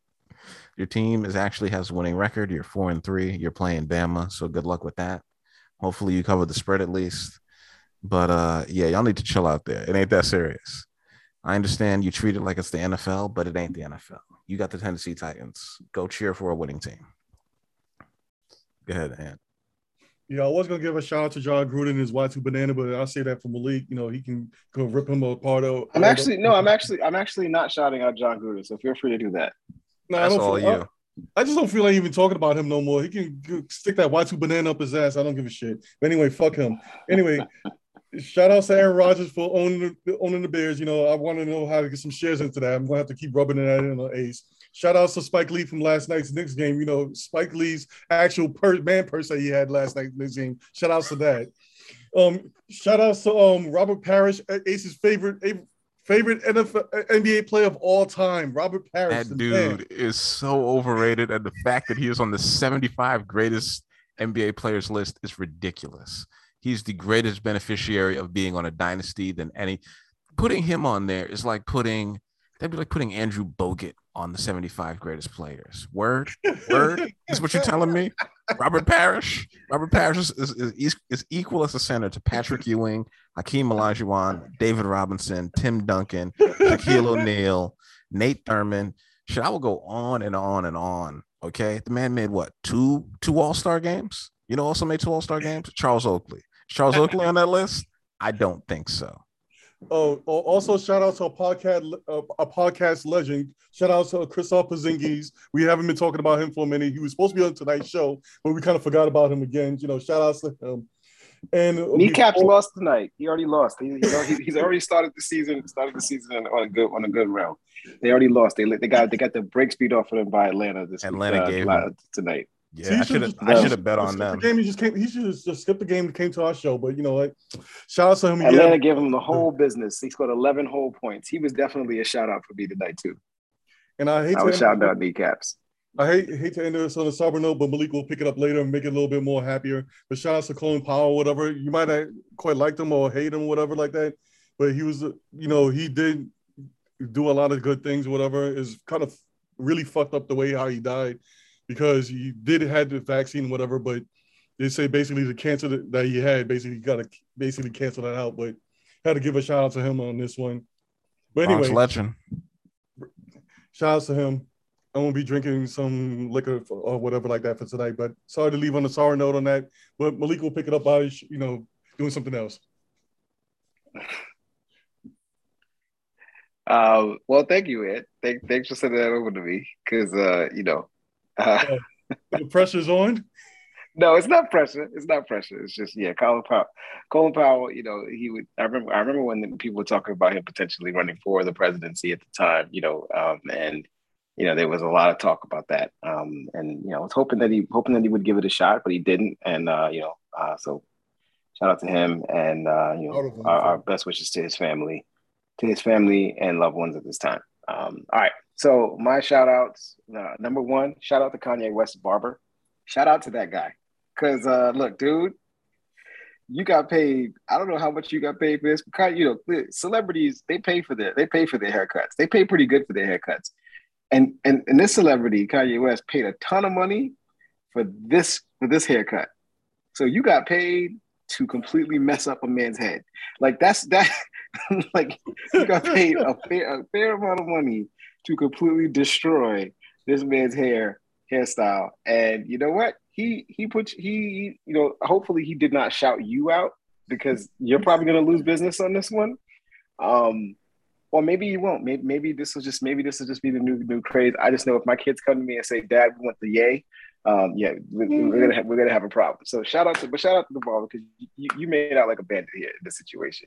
Your team is actually has a winning record. You're four and three. You're playing Bama, so good luck with that. Hopefully, you cover the spread at least. But uh, yeah, y'all need to chill out there. It ain't that serious. I understand you treat it like it's the NFL, but it ain't the NFL. You got the Tennessee Titans. Go cheer for a winning team. Go ahead, Ant. Yeah, I was gonna give a shout out to Jon Gruden and his Y2 banana, but I'll say that for Malik. You know, he can go rip him apart. Out, I'm actually no, I'm actually I'm actually not shouting out Jon Gruden, so feel free to do that. No, That's I don't all feel, you. I, I just don't feel like even talking about him no more. He can stick that Y2 banana up his ass. I don't give a shit. But anyway, fuck him. Anyway, shout out to Aaron Rodgers for owning the, owning the Bears. You know, I want to know how to get some shares into that. I'm gonna have to keep rubbing it in on Ace. Shout out to Spike Lee from last night's Knicks game. You know, Spike Lee's actual per- man purse that he had last night's Knicks game. Shout out to that. Um, shout out to um Robert Parrish, Ace's favorite favorite NFL, NBA player of all time, Robert Parrish. That the man. dude is so overrated, and the fact that he is on the 75 greatest NBA players list is ridiculous. He's the greatest beneficiary of being on a dynasty than any. Putting him on there is like putting that'd be like putting Andrew Bogut on the 75 greatest players. Word, word is what you're telling me. Robert Parrish, Robert Parrish is, is, is, is equal as a center to Patrick Ewing, Hakeem Olajuwon, David Robinson, Tim Duncan, Shaquille O'Neal, Nate Thurmond. Shit, I will go on and on and on. Okay, the man made what two two All Star games? You know, also made two All Star games. Charles Oakley. Is Charles Oakley on that list? I don't think so. Oh, also shout out to a podcast, uh, a podcast legend. Shout out to Kristaps Porzingis. We haven't been talking about him for a minute. He was supposed to be on tonight's show, but we kind of forgot about him again. You know, shout outs to him. And uh, Kneecaps before- lost tonight. He already lost. He, you know, he, he's already started the season. Started the season on a good on a good round. They already lost. They they got they got the break speed off of them by Atlanta this Atlanta uh, gave la- them- tonight. Yeah, See, I he should have I should have bet skip on the game. He just came. He should have just skipped the game and came to our show. But you know, like, shout out to him. Atlanta Yeah, gave him the whole (laughs) business. He scored 11 whole points. He was definitely a shout out for me tonight too. and I hate I to was end shouting it- out kneecaps. I hate hate to end this on a sober note, but Malik will pick it up later and make it a little bit more happier. But shout out to Colin Powell, whatever. You might not quite like him or hate him, whatever, like that. But he was, you know, he did do a lot of good things, whatever. Is kind of really fucked up the way how he died because he did had the vaccine, whatever. But they say basically the cancer that that he had, basically got to basically cancel that out. But had to give a shout out to him on this one. But Bronx anyway, legend. shout out to him. I won't be drinking some liquor for, or whatever like that for tonight. But sorry to leave on a sour note on that. But Malik will pick it up by you know doing something else. Uh, well, thank you, Ed. Thank, thanks for sending that over to me because uh, you know, uh, The pressure's on. no, it's not pressure. It's not pressure. It's just yeah, Colin Powell. Colin Powell, you know, he would. I remember. I remember when people were talking about him potentially running for the presidency at the time. You know, um, and you know there was a lot of talk about that. Um, and you know, I was hoping that he hoping that he would give it a shot, but he didn't. And uh, you know, uh, so shout out to him, and uh, you know, our, our best wishes to his family, to his family and loved ones at this time. Um, all right. So my shout outs, uh, number one, shout out to Kanye West Barber. Shout out to that guy. Cause uh, look, dude, you got paid. I don't know how much you got paid for this. But you know, celebrities they pay for their they pay for their haircuts. They pay pretty good for their haircuts. And and and this celebrity, Kanye West, paid a ton of money for this for this haircut. So you got paid to completely mess up a man's head. Like that's that. (laughs) like you got paid a fair a fair amount of money to completely destroy this man's hair hairstyle. And you know what? He he put he you know hopefully he did not shout you out because you're probably gonna lose business on this one. Um, or maybe you won't. Maybe maybe this will just maybe this will just be the new new craze. I just know if my kids come to me and say, "Dad, we want the yay," um, yeah, we, we're gonna have, we're gonna have a problem. So shout out to but shout out to the ball because you, you made out like a bandit here in this situation.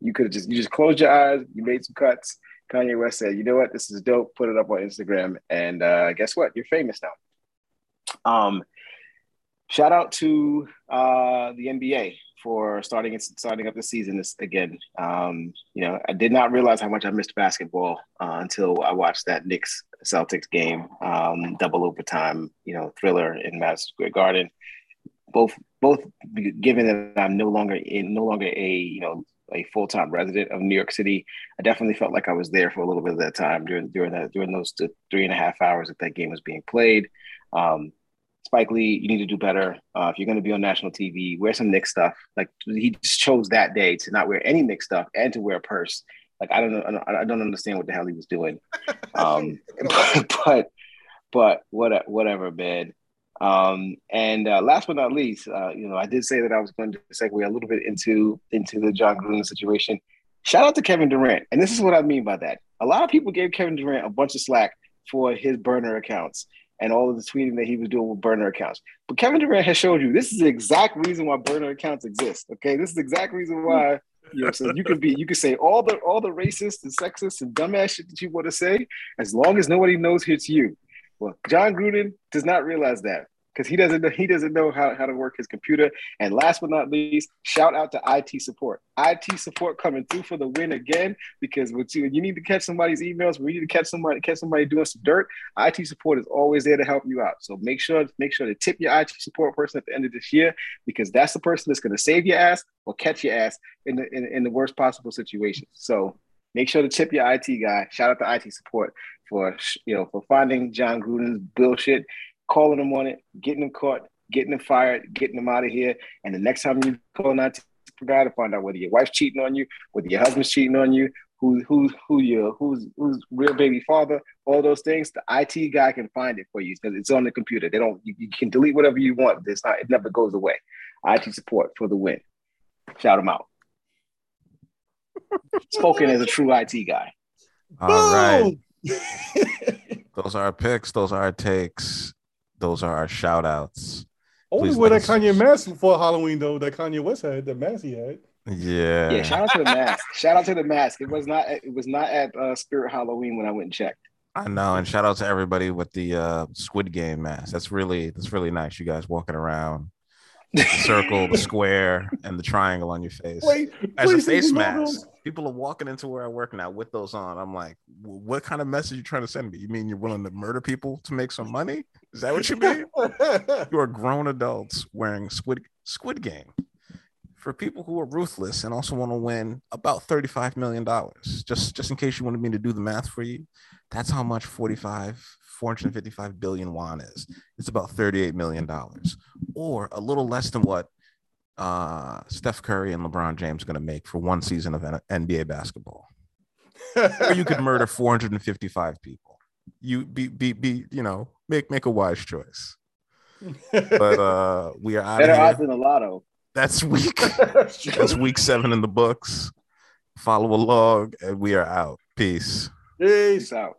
You could have just you just closed your eyes, you made some cuts. Kanye West said, "You know what? This is dope. Put it up on Instagram, and uh, guess what? You're famous now." Um, shout out to uh, the NBA for starting starting up the season this, again. Um, you know, I did not realize how much I missed basketball uh, until I watched that Knicks Celtics game, um, double overtime, you know, thriller in Madison Square Garden. Both both given that I'm no longer in no longer a you know a full time resident of New York City, I definitely felt like I was there for a little bit of that time during during that during those three and a half hours that that game was being played. Um, Spike Lee, you need to do better. Uh, if you're going to be on national TV, wear some Knicks stuff. Like he just chose that day to not wear any Knicks stuff and to wear a purse Like I don't know, I don't understand what the hell he was doing. (laughs) Um, but, (laughs) but but what whatever, man. Um, and uh, last but not least, uh, you know, I did say that I was going to segue a little bit into into the Jon Gruden situation. Shout out to Kevin Durant, and this is what I mean by that. A lot of people gave Kevin Durant a bunch of slack for his burner accounts and all of the tweeting that he was doing with burner accounts. But Kevin Durant has showed you this is the exact reason why burner accounts exist. Okay, this is the exact reason why. You know, so you can be, you can say all the all the racist and sexist and dumbass shit that you want to say, as long as nobody knows it's you. Well, Jon Gruden does not realize that because he doesn't know he doesn't know how, how to work his computer. And last but not least, shout out to IT support. IT support coming through for the win again because when you, you need to catch somebody's emails, when you need to catch somebody catch somebody doing some dirt, IT support is always there to help you out. So make sure make sure to tip your IT support person at the end of this year because that's the person that's going to save your ass or catch your ass in the in, in the worst possible situation. So make sure to tip your IT guy. Shout out to IT support for you know for finding Jon Gruden's bullshit, calling him on it, getting him caught, getting him fired, getting him out of here. And the next time you call an IT guy to find out whether your wife's cheating on you, whether your husband's cheating on you, who who who your who's who's real baby father, all those things, the IT guy can find it for you because it's on the computer. They don't you, you, can delete whatever you want. It's not it never goes away. IT support for the win. Shout them out. (laughs) Spoken as a true IT guy. All right. (laughs) those are our picks. Those are our takes. Those are our shout outs. Only wear that Kanye mask for Halloween though. That Kanye West had, that mask he had. Yeah. Yeah. Shout out to the mask. shout out to the mask. It was not. It was not at uh, Spirit Halloween when I went and checked. I know, and shout out to everybody with the uh, Squid Game mask. That's really that's really nice. You guys walking around the circle, the square, and the triangle on your face Wait, as a face mask. People are walking into where I work now with those on. I'm like, what kind of message are you trying to send me? You mean you're willing to murder people to make some money? Is that what you mean? (laughs) you are grown adults wearing Squid Squid Game for people who are ruthless and also want to win about $35 million. Just just in case you wanted me to do the math for you, that's how much 45 455 billion won is. It's about 38 million dollars, or a little less than what uh, Steph Curry and LeBron James are going to make for one season of NBA basketball. or you could murder 455 people. You be be be you know make make a wise choice. But uh we are out Better odds than a lotto. That's week. (laughs) That's week seven in the books. Follow along, and we are out. Peace. Peace out.